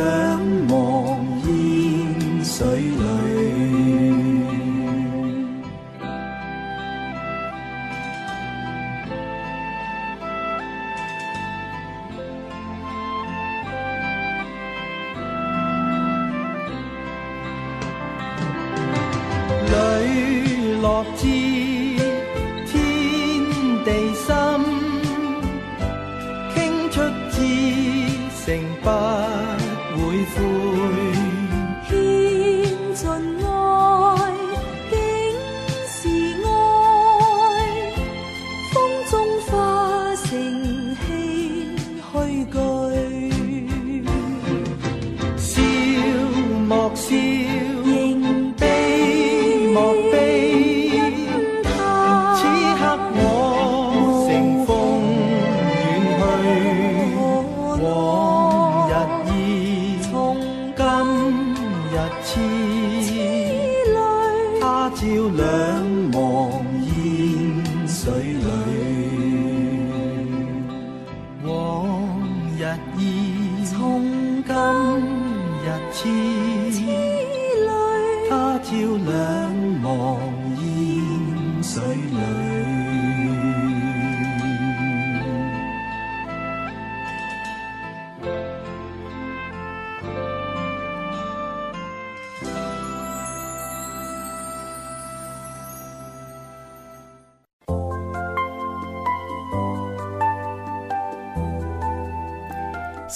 什么？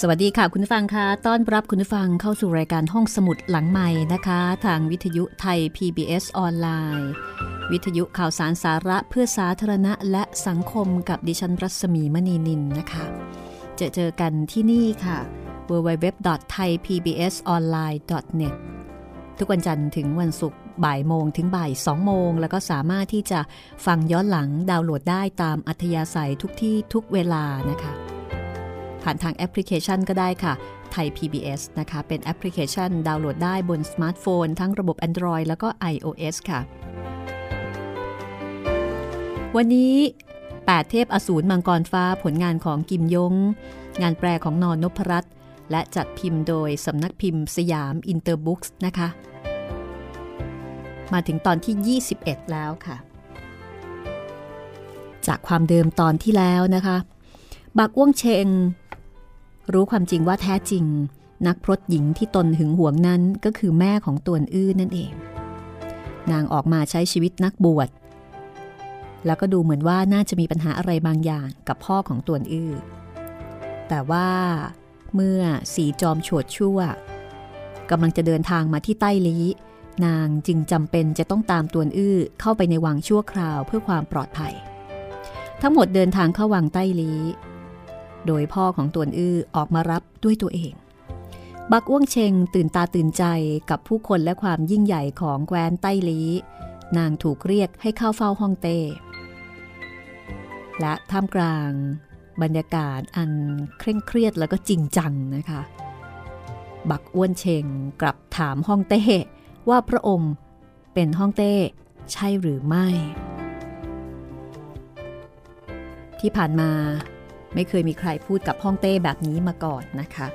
สวัสดีค่ะคุณฟังคะต้อนรับคุณฟังเข้าสู่รายการห้องสมุดหลังใหม่นะคะ ทางวิทยุไทย PBS ออนไลน์ วิทยุข่าวสารสาระเพื่อสาธารณะและสังคมกับดิฉันรัศมีมณีนินนะคะจะเจอกันที่นี่ค่ะ www.thaipbsonline.net ทุกวันจันทร์ถึงวันศุกร์บ่ายโมงถึงบ่ายสองโมง แล้วก็สามารถที่จะฟังย้อนหลังดาวน์โหลดได้ตามอัธยาศัยทุกที่ทุกเวลานะคะ ผ่านทางแอปพลิเคชันก็ได้ค่ะ ไทย PBS นะคะ เป็นแอปพลิเคชันดาวน์โหลดได้บนสมาร์ทโฟน ทั้งระบบ Android แล้วก็ iOS ค่ะ วันนี้ 8 เทพอสูรมังกรฟ้าผลงานของกิมยง งานแปลของนอนนพรัตน์และจัดพิมพ์โดยสำนักพิมพ์สยามอินเตอร์บุ๊กส์นะคะ มาถึงตอนที่ 21 แล้วค่ะ จากความเดิมตอนที่แล้วนะคะ บักอ้วงเชง รู้ความจริงว่าแท้จริง นักพรตหญิงที่ตนหึงหวงนั้นก็คือแม่ของตวนอื้อนั่นเอง นางออกมาใช้ชีวิตนักบวช แล้วก็ดูเหมือนว่าน่าจะมีปัญหาอะไรบางอย่างกับพ่อของตวนอื้อ แต่ว่าเมื่อสีจอมโฉดชั่วกำลังจะเดินทางมาที่ใต้ลีนางจึงจำเป็นจะต้องตามตวนอื้อเข้าไปในวังชั่วคราวเพื่อความปลอดภัย ทั้งหมดเดินทางเข้าวังใต้ลี โดยพ่อของตวนอื้อออกมารับด้วยตัวเอง บักอ้วงเชงตื่นตาตื่นใจกับผู้คนและความยิ่งใหญ่ของแคว้นไต้ลีนางถูกเรียกให้เข้าเฝ้าห้องเต้ และท่ามกลางบรรยากาศอันเคร่งเครียดแล้วก็จริงจังนะคะ บักอ้วนเชงกลับถามห้องเต้ว่าพระองค์เป็นห้องเต้ใช่หรือไม่ ที่ผ่านมา ไม่เคยมีใครพูดกับห้องเต้แบบนี้มาก่อนนะคะ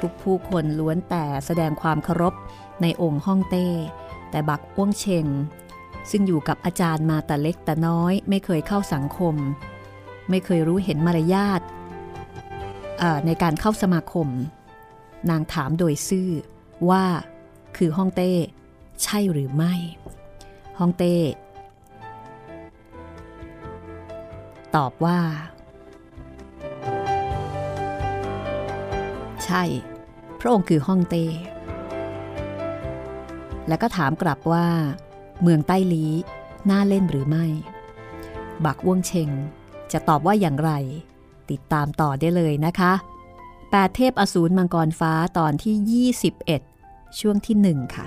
ทุกผู้คนล้วนแต่แสดงความเคารพในองค์ห้องเต้ แต่บักอ้วงเชง ซึ่งอยู่กับอาจารย์มาแต่เล็กแต่น้อย ไม่เคยเข้าสังคม ไม่เคยรู้เห็นมารยาทในการเข้าสมาคม นางถามโดยซื่อว่าคือห้องเต้ ใช่หรือไม่ห้องเต้ ตอบว่า ใช่ พระองค์คือห้องเต้ แล้วก็ถามกลับว่า เมืองใต้ลีน่าเล่นหรือไม่ บักว่วงเชงจะตอบว่าอย่างไร ติดตามต่อได้เลยนะคะแปดเทพอสูรมังกรฟ้าตอนที่ 21 ช่วงที่ 1 ค่ะ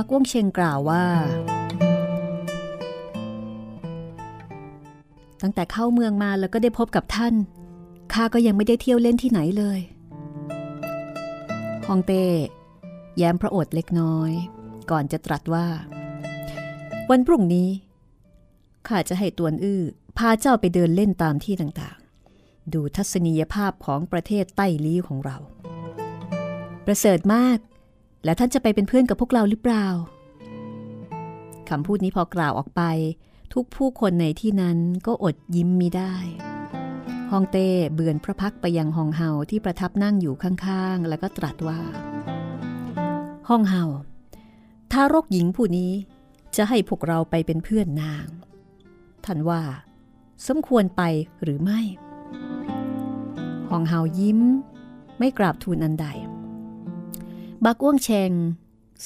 บักว่งเชงกล่าวว่า ตั้งแต่เข้าเมืองมาแล้วก็ได้พบกับท่านข้าก็ยังไม่ได้เที่ยวเล่นที่ไหนเลยฮองเต้แย้มพระโอษฐ์เล็กน้อย ก่อนจะตรัสว่า วันพรุ่งนี้ข้าจะให้ตวนอื้อพาเจ้าไปเดินเล่นตามที่ต่างๆ ดูทัศนียภาพของประเทศใต้ลี้ของเรา ประเสริฐมาก และท่านจะไปเป็นเพื่อนกับพวกเราหรือเปล่าคำพูดนี้พอกล่าวออกไป ทุกผู้คนในที่นั้นก็อดยิ้มมิได้ฮองเต้เบือนพระพักไปยังฮองเฮาที่ประทับนั่งอยู่ข้างๆ แล้วก็ตรัสว่าฮองเฮาถ้ารกหญิงผู้นี้จะให้พวกเราไปเป็นเพื่อนนาง ท่านว่า สมควรไปหรือไม่ฮองเฮายิ้ม ไม่กราบทูลอันใด บักอ้วงเชง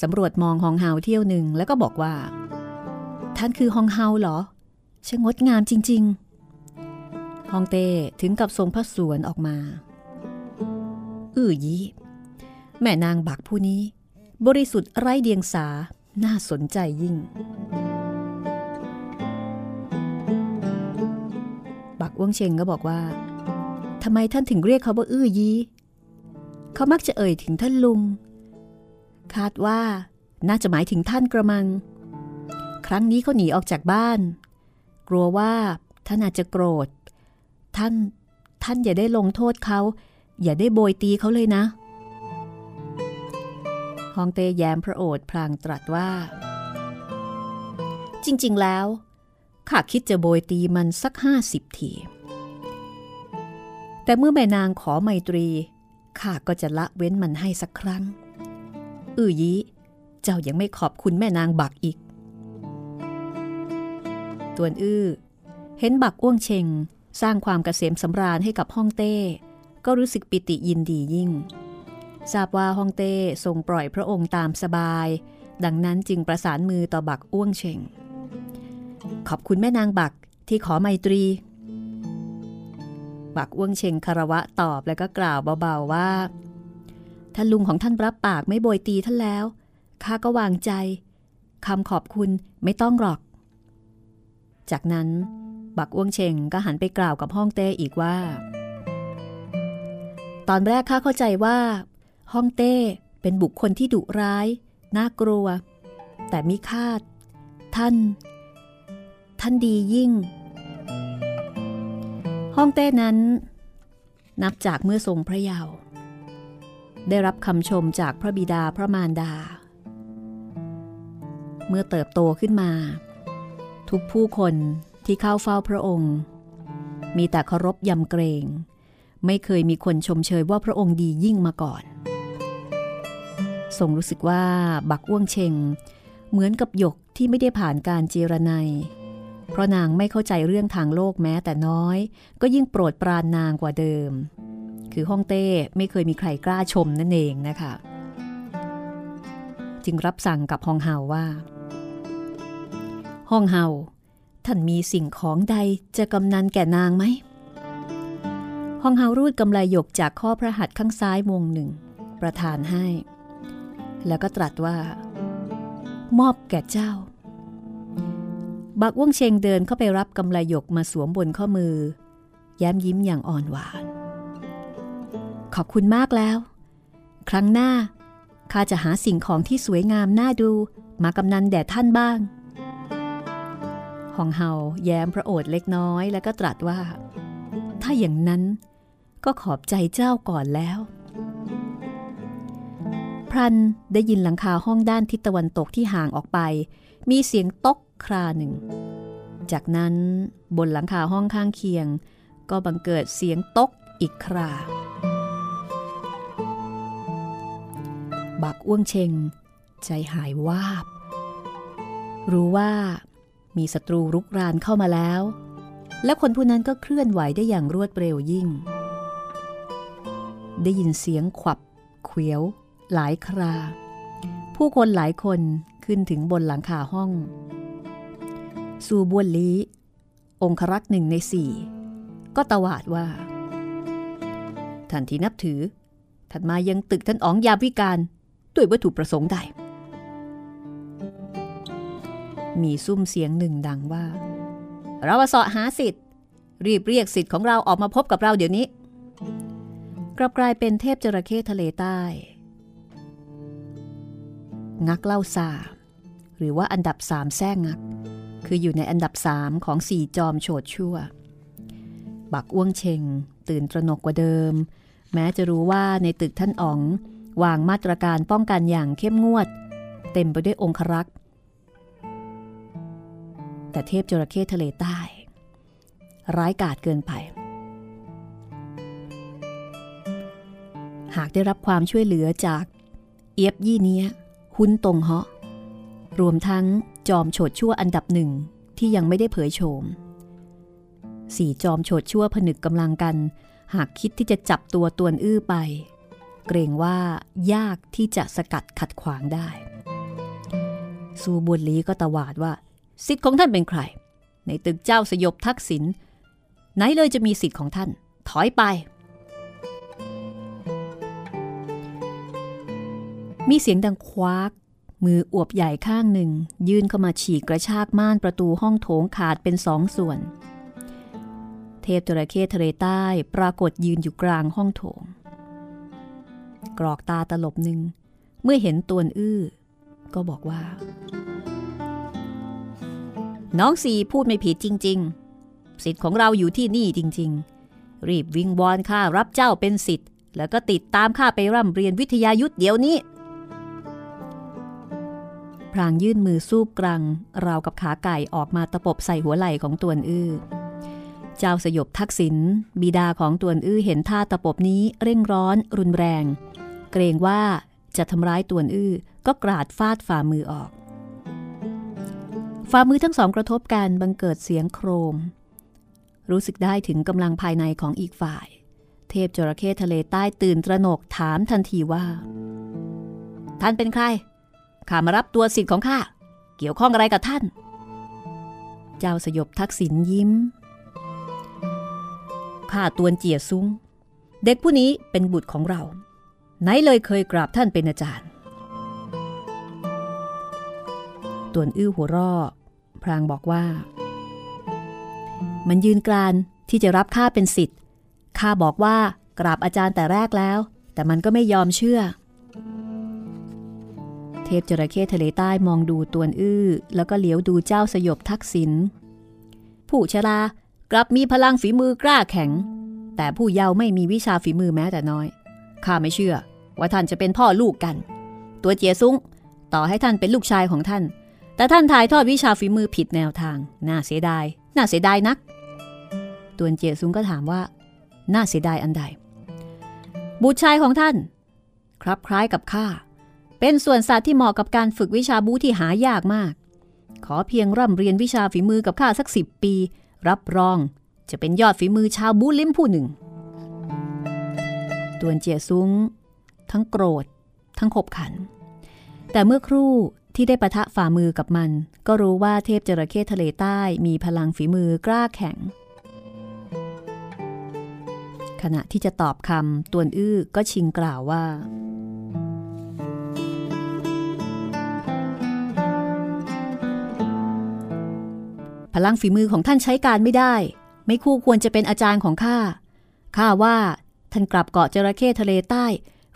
สำรวจมองฮองเฮาเที่ยวหนึ่งแล้วก็บอกว่า ท่านคือฮองเฮาเหรอช่างงดงามจริง ๆ ฮองเต้ถึงกับทรงพระสวนออกมา อื้อยีแม่นางบักผู้นี้ บริสุทธิ์ไร้เดียงสา น่าสนใจยิ่ง บักอ้วงเชงก็บอกว่าทำไมท่านถึงเรียกเขาว่าอื้อยีเขามักจะเอ่ยถึงท่านลุง คาดว่าน่าจะหมายถึงท่านกระมัง ครั้งนี้เขาหนีออกจากบ้าน กลัวว่าท่านอาจจะโกรธ ท่าน ท่านอย่าได้ลงโทษเขา อย่าได้โบยตีเขาเลยนะ ฮองเต้แย้มพระโอษฐ์พลางตรัสว่า จริง ๆ แล้ว ข้าคิดจะโบยตีมันสักห้าสิบที แต่เมื่อแม่นางขอไมตรี ข้าก็จะละเว้นมันให้สักครั้ง อื้อยีเจ้ายังไม่ขอบคุณแม่นางบักอีก ตวนอื้อ เห็นบักอ้วงเชงสร้างความเกษมสำราญให้กับฮ่องเต้ ก็รู้สึกปิติยินดียิ่ง ทราบว่าฮ่องเต้ทรงปล่อยพระองค์ตามสบาย ดังนั้นจึงประสานมือต่อบักอ้วงเชงขอบคุณแม่นางบักที่ขอไมตรี บักอ้วงเชงคารวะตอบแล้วก็กล่าวเบาๆว่า ถ้าลุงของท่านรับปากไม่โบยตีท่านแล้วข้าก็วางใจคำขอบคุณไม่ต้องหรอก จากนั้น บักอ้วงเชงก็หันไปกล่าวกับห้องเต้อีกว่า ตอนแรกข้าเข้าใจว่า ห้องเต้เป็นบุคคลที่ดุร้าย น่ากลัว แต่มิคาด ท่าน ท่านดียิ่ง ห้องเต้นั้น นับจากเมื่อทรงพระเยาว์ ได้รับคำชมจากพระบิดาพระมารดา เมื่อเติบโตขึ้นมา ทุกผู้คนที่เข้าเฝ้าพระองค์ มีแต่เคารพยำเกรง ไม่เคยมีคนชมเชยว่าพระองค์ดียิ่งมาก่อน ทรงรู้สึกว่าบักอ้วงเชงเหมือนกับหยกที่ไม่ได้ผ่านการเจรไนเพราะนางไม่เข้าใจเรื่องทางโลกแม้แต่น้อย ก็ยิ่งโปรดปรานนางกว่าเดิม คือฮ่องเต้ไม่เคยมีใครกล้าชมนั่นเองนะคะ จึงรับสั่งกับฮองเฮาว่าฮ่องเฮาท่านมีสิ่งของใดจะกำนันแก่นางไหมฮองเฮารูดกำไลหยกจากข้อพระหัตถ์ข้างซ้ายวงหนึ่ง ประทานให้ แล้วก็ตรัสว่า มอบแก่เจ้า บักว่งเชงเดินเข้าไปรับกำไลหยกมาสวมบนข้อมือ แย้มยิ้มอย่างอ่อนหวาน ขอบคุณมากแล้ว ครั้งหน้าข้าจะหาสิ่งของที่สวยงามน่าดูมากำนันแด่ท่านบ้างฮองเฮาแย้มพระโอษฐ์เล็กน้อยแล้วก็ตรัสว่า ถ้าอย่างนั้นก็ขอบใจเจ้าก่อนแล้ว พรันได้ยินหลังคาห้องด้านทิศตะวันตกที่ห่างออกไป มีเสียงตกคราหนึ่ง จากนั้นบนหลังคาห้องข้างเคียง ก็บังเกิดเสียงตกอีกครา บักอ้วงเชง ใจหายวาบ รู้ว่ามีศัตรูรุกรานเข้ามาแล้ว และคนผู้นั้นก็เคลื่อนไหวได้อย่างรวดเร็วยิ่ง ได้ยินเสียงขวับเขียว หลายครา ผู้คนหลายคนขึ้นถึงบนหลังคาห้อง สูบวนลีองครักษ์หนึ่งในสี่ ก็ตวาดว่าท่านที่นับถือท่านมายังตึกท่านอ๋องยาวิการ ด้วยวัตถุประสงค์ใด มีซุ้มเสียงหนึ่งดังว่า เรามาสาะหาสิทธิ์ รีบเรียกสิทธิ์ของเราออกมาพบกับเราเดี๋ยวนี้ กลับกลายเป็นเทพจระเข้ทะเลใต้ งักเล่าซาหรือว่าอันดับสามแท้งัก คืออยู่ในอันดับสามของสี่จอมโฉดชั่ว บักอ้วงเชงตื่นตระหนกกว่าเดิม แม้จะรู้ว่าในตึกท่านอ๋อง วางมาตรการป้องกันอย่างเข้มงวด เต็มไปด้วยองครักษ์แต่เทพจระเข้ทะเลใต้ ร้ายกาจเกินไป หากได้รับความช่วยเหลือจากเอียบยี่เนี้ย หุ้นตรงเหาะ รวมทั้งจอมโฉดชั่วอันดับหนึ่งที่ยังไม่ได้เผยโฉมสี่จอมโฉดชั่วผนึกกำลังกัน หากคิดที่จะจับตัวตวนอื้อไป เกรงว่ายากที่จะสกัดขัดขวางได้ ซูบุญลีก็ตวาดว่า สิทธิ์ของท่านเป็นใคร ในตึกเจ้าสยบทักษิณไหนเลยจะมีสิทธิ์ของท่าน ถอยไป มีเสียงดังควักมืออวบใหญ่ข้างหนึ่ง ยื่นเข้ามาฉีกกระชากม่านประตูห้องโถงขาดเป็นสองส่วน เทพจระเข้ทะเลใต้ปรากฏยืนอยู่กลางห้องโถง กรอกตาตลบหนึ่ง เมื่อเห็นตัวอื้อ ก็บอกว่า น้องสีพูดไม่ผิดจริง ๆ สิทธิ์ของเราอยู่ที่นี่จริง ๆ รีบวิงวอนข้ารับเจ้าเป็นสิทธิ์ แล้วก็ติดตามข้าไปร่ำเรียนวิทยายุทธเดี๋ยวนี้พรางยื่นมือสู้กรัง ราวกับขาไก่ออกมาตะปบใส่หัวไหล่ของตวนอื้อ เจ้าสยบทักษิณบิดาของตวนอื้อเห็นท่าตะปบนี้เร่งร้อนรุนแรง เกรงว่าจะทำร้ายตัวอื้อก็กราดฟาดฝ่ามือออก ฝ่ามือทั้งสองกระทบกันบังเกิดเสียงโครม รู้สึกได้ถึงกำลังภายในของอีกฝ่าย เทพจระเข้ทะเลใต้ตื่นตระหนกถามทันทีว่า ท่านเป็นใคร ข้ามารับตัวสิทธิ์ของข้า เกี่ยวข้องอะไรกับท่าน เจ้าสยบทักษิณยิ้ม ข้าตวนเจียซุ้ง เด็กผู้นี้เป็นบุตรของเรา ไหนเลยเคยกราบท่านเป็นอาจารย์ตวนอื้อหัวรอพรางบอกว่า มันยืนกรานที่จะรับข้าเป็นสิทธิ์ข้าบอกว่ากราบอาจารย์แต่แรกแล้ว แต่มันก็ไม่ยอมเชื่อ เทพจระเข้ทะเลใต้มองดูตวนอื้อ แล้วก็เหลียวดูเจ้าสยบทักษิณผู้ชรากลับมีพลังฝีมือกล้าแข็ง แต่ผู้เยาว์ไม่มีวิชาฝีมือแม้แต่น้อยข้าไม่เชื่อ ว่าท่านจะเป็นพ่อลูกกัน ตัวเจียซุ้ง ต่อให้ท่านเป็นลูกชายของท่าน แต่ท่านถ่ายทอดวิชาฝีมือผิดแนวทาง น่าเสียดาย น่าเสียดายนัก ตวนเจียซุ้งก็ถามว่า น่าเสียดายอันใด บุตรชายของท่าน ครับคล้ายกับข้า เป็นส่วนสัตว์ที่เหมาะกับการฝึกวิชาบูที่หายากมาก ขอเพียงร่ำเรียนวิชาฝีมือกับข้าสักสิบปี รับรอง จะเป็นยอดฝีมือชาวบูลิมผู้หนึ่งตวนเจียซุ้ง ทั้งโกรธ ทั้งขบขัน แต่เมื่อครู่ที่ได้ปะทะฝ่ามือกับมัน ก็รู้ว่าเทพจระเข้ทะเลใต้มีพลังฝีมือกล้าแข็ง ขณะที่จะตอบคำตวนอื้อก็ชิงกล่าวว่า พลังฝีมือของท่านใช้การไม่ได้ ไม่คู่ควรจะเป็นอาจารย์ของข้าข้าว่าท่านกลับเกาะจระเข้ทะเลใต้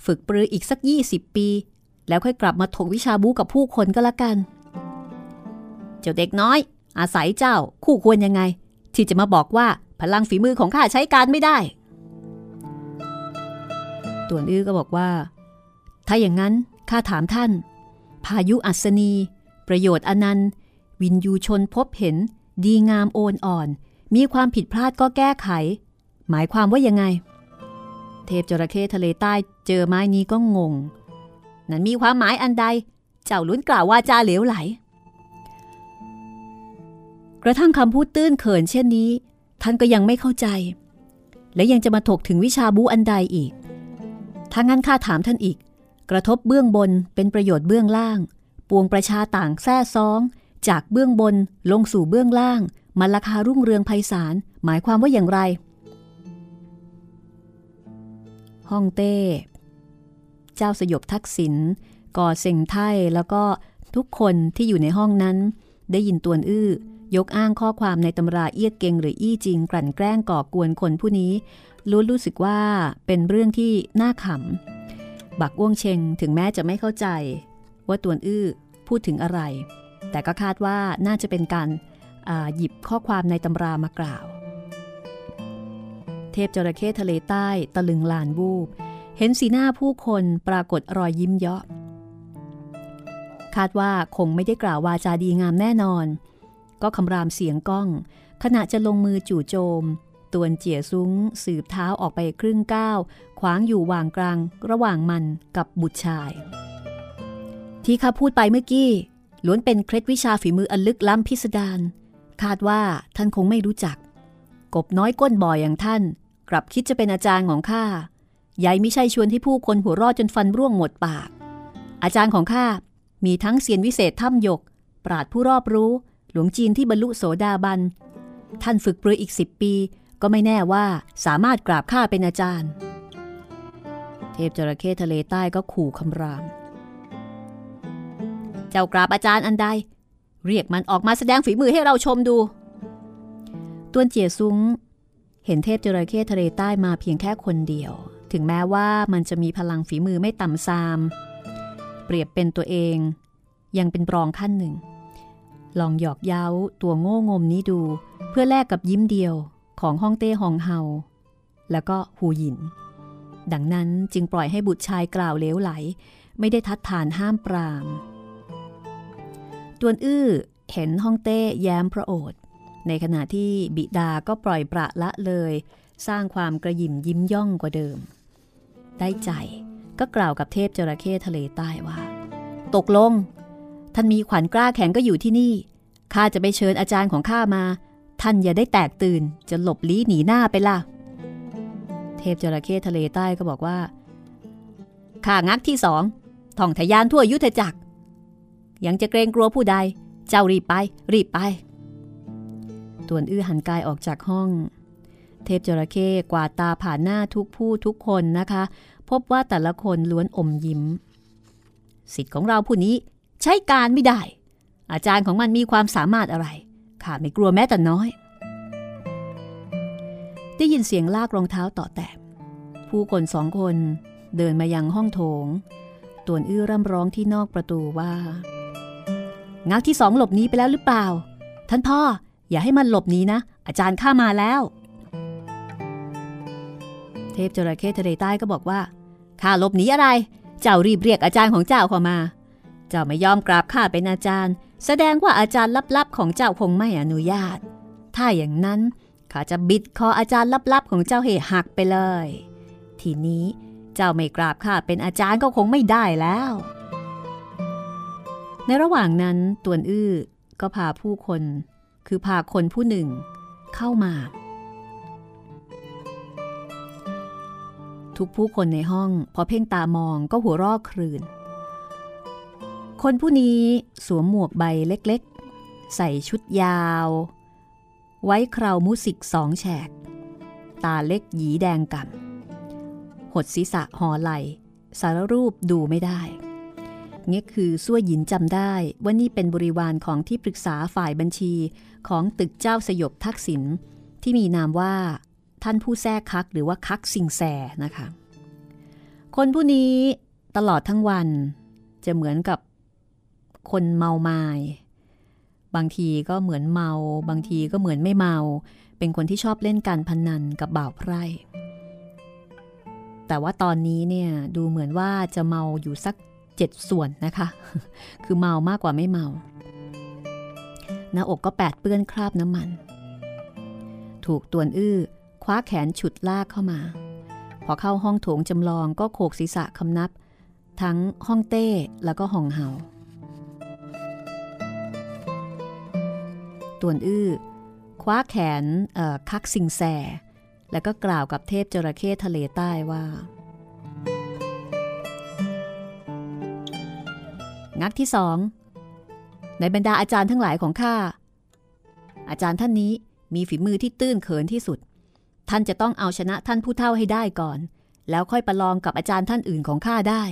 ฝึกปรืออีกสัก 20 ปี แล้วค่อยกลับมาถกวิชาบูกับผู้คนก็แล้วกัน เจ้าเด็กน้อย อาศัยเจ้าคู่ควรยังไง ที่จะมาบอกว่าพลังฝีมือของข้าใช้การไม่ได้ตวนอื้อก็บอกว่า ถ้าอย่างนั้นข้าถามท่าน พายุอัศนี ประโยชน์อนันต์วินยูชนพบเห็น ดีงามโอนอ่อน มีความผิดพลาดก็แก้ไข หมายความว่ายังไง เทพจระเข้ทะเลใต้เจอไม้นี้ก็งง นั้นมีความหมายอันใด เจ้าลุ้นกล่าวว่าจาเหลวไหล กระทั่งคำพูดตื้นเขินเช่นนี้ ท่านก็ยังไม่เข้าใจ และยังจะมาถกถึงวิชาบูอันใดอีก ถ้างั้นข้าถามท่านอีก กระทบเบื้องบนเป็นประโยชน์เบื้องล่าง ปวงประชาต่างแท้ซอง จากเบื้องบนลงสู่เบื้องล่างมันราคารุ่งเรืองไพศาลหมายความว่าอย่างไร ฮ่องเต้ เจ้าสยบทักษิณก่อเซ็งไทแล้วก็ทุกคนที่อยู่ในห้องนั้น ได้ยินตวนอื้อยกอ้างข้อความในตำราเอี้ยเกงหรืออี้จริงกลั่นแกล้งก่อกวนคนผู้นี้รู้รู้สึกว่าเป็นเรื่องที่น่าขำ บักอ้วงเชงถึงแม้จะไม่เข้าใจ ว่าตวนอื้อพูดถึงอะไร แต่ก็คาดว่าน่าจะเป็นการหยิบข้อความในตำรามากล่าว ทพจระเข้ทะเลใต้ตะลึงลานบูบ เห็นสีหน้าผู้คนปรากฏรอยยิ้มเยาะ คาดว่าคงไม่ได้กล่าววาจาดีงามแน่นอน ก็คำรามเสียงก้อง ขณะจะลงมือจู่โจม ตวนเจียซุ้ง สืบเท้าออกไปครึ่งก้าวขวางอยู่วางกลาง ระหว่างมันกับบุตรชาย ที่ข้าพูดไปเมื่อกี้ล้วนเป็นเคล็ดวิชาฝีมืออันลึกล้ำพิสดารคาดว่าท่านคงไม่รู้จัก กบน้อยก้นบ่อยอย่างท่าน กลับคิดจะเป็นอาจารย์ของข้าใหญ่ไม่ใช่ชวนที่ผู้คนหัวรอดจนฟันร่วงหมดปาก อาจารย์ของข้ามีทั้งเซียนวิเศษถ้ำหยก ปราดผู้รอบรู้ หลวงจีนที่บรรลุโสดาบัน ท่านฝึกปรืออีกสิบปี ก็ไม่แน่ว่าสามารถกราบข้าเป็นอาจารย์ เทพจระเข้ทะเลใต้ก็ขู่คำราม เจ้ากราบอาจารย์อันใด เรียกมันออกมาแสดงฝีมือให้เราชมดู ต้วนเจียซุ้ง เห็นเทพจระเข้ทะเลใต้มาเพียงแค่คนเดียว ถึงแม้ว่ามันจะมีพลังฝีมือไม่ต่ำซาม เปรียบเป็นตัวเอง ยังเป็นรองขั้นหนึ่ง ลองหยอกเย้าตัวโง่งมนี้ดู เพื่อแลกกับยิ้มเดียวของฮ่องเต้ฮองเฮาแล้วก็หูหยิน ดังนั้นจึงปล่อยให้บุตรชายกล่าวเลวไหล ไม่ได้ทัดทานห้ามปราม ตวนอื้อเห็นฮ่องเต้แย้มพระโอษฐ์ ในขณะที่บิดาก็ปล่อยประละเลย สร้างความกระยิมยิ้มย่องกว่าเดิม ได้ใจก็กล่าวกับเทพจระเข้ทะเลใต้ว่า ตกลง ท่านมีขวัญกล้าแข็งก็อยู่ที่นี่ข้าจะไปเชิญอาจารย์ของข้ามา ท่านอย่าได้แตกตื่นจะหลบลี้หนีหน้าไปล่ะ เทพจระเข้ทะเลใต้ก็บอกว่าข้างักที่สองท่องทยานทั่วยุทธจักร ยังจะเกรงกลัวผู้ใด เจ้ารีบไป รีบไป ตวนอื้อหันกายออกจากห้อง เทพจระเข้กวาดตาผ่านหน้าทุกผู้ทุกคนนะคะ พบว่าแต่ละคนล้วนอมยิ้ม สิทธิ์ของเราผู้นี้ใช้การไม่ได้ อาจารย์ของมันมีความสามารถอะไรข้าไม่กลัวแม้แต่น้อย ได้ยินเสียงลากรองเท้าต่อแตะผู้คนสองคนเดินมายังห้องโถงตวนอื้อร่ำร้องที่นอกประตูว่า งักที่สองหลบหนีไปแล้วหรือเปล่า ท่านพ่อ อย่าให้มันหลบหนีนะ อาจารย์ข้ามาแล้ว เทพจระเข้ทะเลใต้ก็บอกว่าข้าหลบหนีอะไร เจ้ารีบเรียกอาจารย์ของเจ้าเข้ามา เจ้าไม่ยอมกราบข้าเป็นอาจารย์ แสดงว่าอาจารย์ลับๆ ของเจ้าคงไม่อนุญาต ถ้าอย่างนั้นข้าจะบิดคออาจารย์ลับๆ ของเจ้าให้หักไปเลย ทีนี้เจ้าไม่กราบข้าเป็นอาจารย์ก็คงไม่ได้แล้ว ในระหว่างนั้นตวนอื้อก็พาผู้คน คือพาคนผู้หนึ่งเข้ามา ทุกผู้คนในห้องพอเพ่งตามองก็หัวรอกครืน คนผู้นี้สวมหมวกใบเล็กๆ ใส่ชุดยาว ไว้คราวมุสิกสองแฉก ตาเล็กหยีแดงกันหดศีรษะห่อไหลสารรูปดูไม่ได้ นี่คือซั่วหยินจำได้ว่านี่เป็นบริวารของที่ปรึกษาฝ่ายบัญชีของตึกเจ้าสยบทักษิณที่มีนามว่า ท่านผู้แทรกคักหรือว่าคักสิงแสนะคะ คนผู้นี้ตลอดทั้งวันจะเหมือนกับคนเมาไมา้บางทีก็เหมือนเมา บางทีก็เหมือนไม่เมา เป็นคนที่ชอบเล่นการพนันกับบ่าวไพร่แต่ว่าตอนนี้เนี่ยดูเหมือนว่าจะเมาอยู่สัก เจ็ดส่วนนะคะ คือเมามากกว่าไม่เมา หน้าอกก็แปดเปื้อนคราบน้ำมัน ถูกตวนอื้อ คว้าแขนฉุดลากเข้ามา พอเข้าห้องโถงจำลองก็โขกศีรษะคำนับ ทั้งห้องเต้แล้วก็ห้องเฮาตวนอื้อ คว้าแขนคักสิงแส แล้วก็กล่าวกับเทพจระเข้ทะเลใต้ว่า งักที่สองในบรรดาอาจารย์ทั้งหลายของข้า อาจารย์ท่านนี้มีฝีมือที่ตื้นเขินที่สุด ท่านจะต้องเอาชนะท่านผู้เท่าให้ได้ก่อน แล้วค่อยประลองกับอาจารย์ท่านอื่นของข้าได้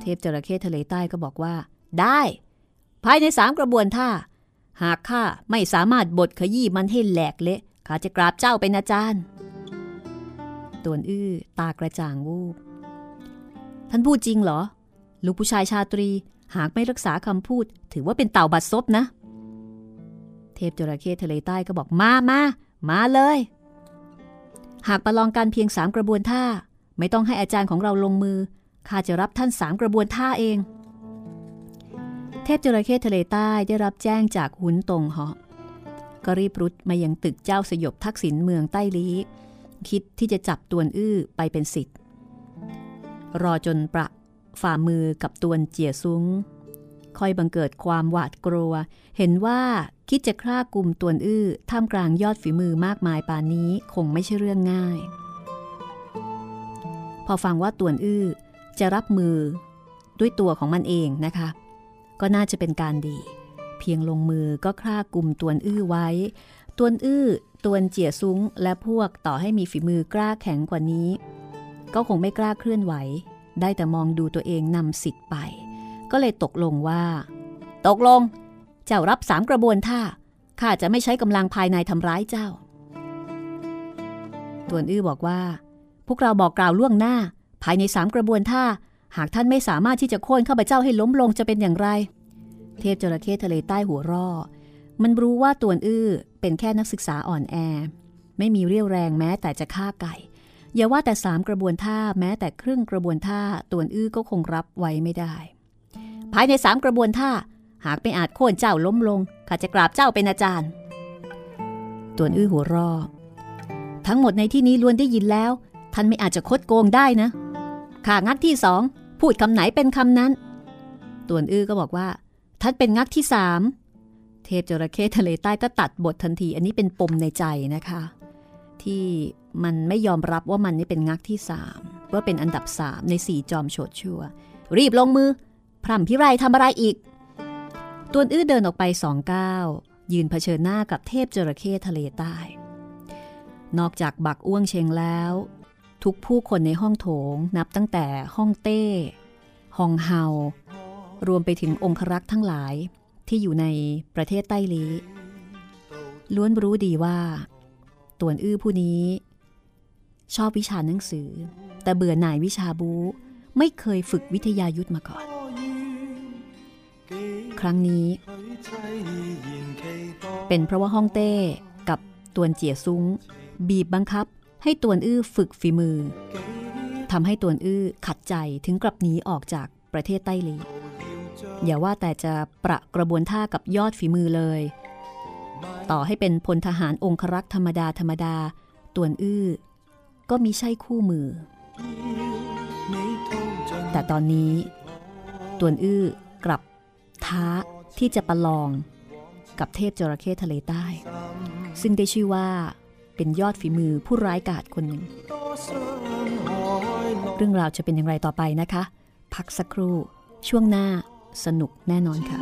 เทพจระเข้ทะเลใต้ก็บอกว่า ได้ ภายในสามกระบวนท่า หากข้าไม่สามารถบดขยี้มันให้แหลกเละข้าจะกราบเจ้าเป็นอาจารย์ตวนอื้อตากระจ่างวูบท่านพูดจริงเหรอ ลูกผู้ชายชาตรีหากไม่รักษาคำพูด ถือว่าเป็นเต่าบัดซบนะ เทพจระเข้ทะเลใต้ก็บอกมามามาเลย หากประลองการเพียงสามกระบวนท่า ไม่ต้องให้อาจารย์ของเราลงมือข้าจะรับท่านสามกระบวนท่าเอง เทพจระเข้ทะเลใต้ได้รับแจ้งจากหุนตงเหาะก็รีบรุดมายังตึกเจ้าสยบทักษิณเมืองใต้ลีคิดที่จะจับตวนอื้อไปเป็นสิทธิ์รอจนประ ฝ่ามือกับตวนเจียซุ้งคอยบังเกิดความหวาดกลัว เห็นว่าคิดจะฆ่ากลุ่มตวนอื้อท่ามกลางยอดฝีมือมากมายป่านนี้คงไม่ใช่เรื่องง่าย พอฟังว่าตวนอื้อจะรับมือด้วยตัวของมันเองนะคะ ก็น่าจะเป็นการดี เพียงลงมือก็ฆ่ากลุ่มตวนอื้อไว้ ตวนอื้อตวนเจียซุ้งและพวกต่อให้มีฝีมือกล้าแข็งกว่านี้ ก็คงไม่กล้าเคลื่อนไหว ได้แต่มองดูตัวเองนำสิทธิ์ไป ก็เลยตกลงว่า ตกลง เจ้ารับสามกระบวนท่าข้าจะไม่ใช้กำลังภายในทำร้ายเจ้าตวนอื้อบอกว่า พวกเราบอกกล่าวล่วงหน้า ภายในสามกระบวนท่า หากท่านไม่สามารถที่จะโค่นข้าพเจ้าให้ล้มลงจะเป็นอย่างไร เทพจระเข้ทะเลใต้หัวร่อ มันรู้ว่าตวนอื้อเป็นแค่นักศึกษาอ่อนแอ ไม่มีเรี่ยวแรงแม้แต่จะฆ่าไก่ อย่าว่าแต่สามกระบวนท่าแม้แต่ครึ่งกระบวนท่าตวนอื้อก็คงรับไว้ไม่ได้ ภายในสามกระบวนท่า หากไม่อาจโค่นเจ้าล้มลงข้าจะกราบเจ้าเป็นอาจารย์ตวนอื้อหัวรอทั้งหมดในที่นี้ล้วนได้ยินแล้ว ท่านไม่อาจจะคดโกงได้นะข้างักที่สองพูดคำไหนเป็นคำนั้นตวนอื้อก็บอกว่า ท่านเป็นงักที่สามเทพจระเข้ทะเลใต้ก็ตัดบททันที อันนี้เป็นปมในใจนะคะ ที่ มันไม่ยอมรับว่ามันนี่เป็นงักที่สามว่าเป็นอันดับสามในสี่จอมโฉดชัวรีบลงมือ พร่ำพิไรทำอะไรอีกตัวอื้อเดินออกไปสองก้าวยืนเผชิญหน้ากับเทพจระเข้ทะเลใต้ นอกจากบักอ้วงเชงแล้ว ทุกผู้คนในห้องโถงนับตั้งแต่ห้องเต้ ห้องเฮา รวมไปถึงองครักษ์ทั้งหลายที่อยู่ในประเทศใต้ลีล้วนรู้ดีว่า ตวนอื้อผู้นี้ ชอบวิชาหนังสือ แต่เบื่อหน่ายวิชาบูไม่เคยฝึกวิทยายุทธมาก่อน ครั้งนี้ เป็นเพราะว่าฮ่องเต้กับตวนเจียซุ้ง บีบบังคับ ให้ตวนอื้อฝึกฝีมือทำให้ตวนอื้อขัดใจถึงกลับหนีออกจากประเทศใต้ลีอย่าว่าแต่จะประกระบวนท่ากับยอดฝีมือเลย ต่อให้เป็นพลทหารองครักษ์ธรรมดาธรรมดา ตวนอื้อ ก็มีใช่คู่มือ แต่ตอนนี้ ตวนอื้อกลับท้าที่จะประลองกับเทพจระเข้ทะเลใต้ ซึ่งได้ชื่อว่าเป็นยอดฝีมือผู้ร้ายกาจคนหนึ่ง เรื่องราวจะเป็นอย่างไรต่อไปนะคะ พักสักครู่ช่วงหน้าสนุกแน่นอนค่ะ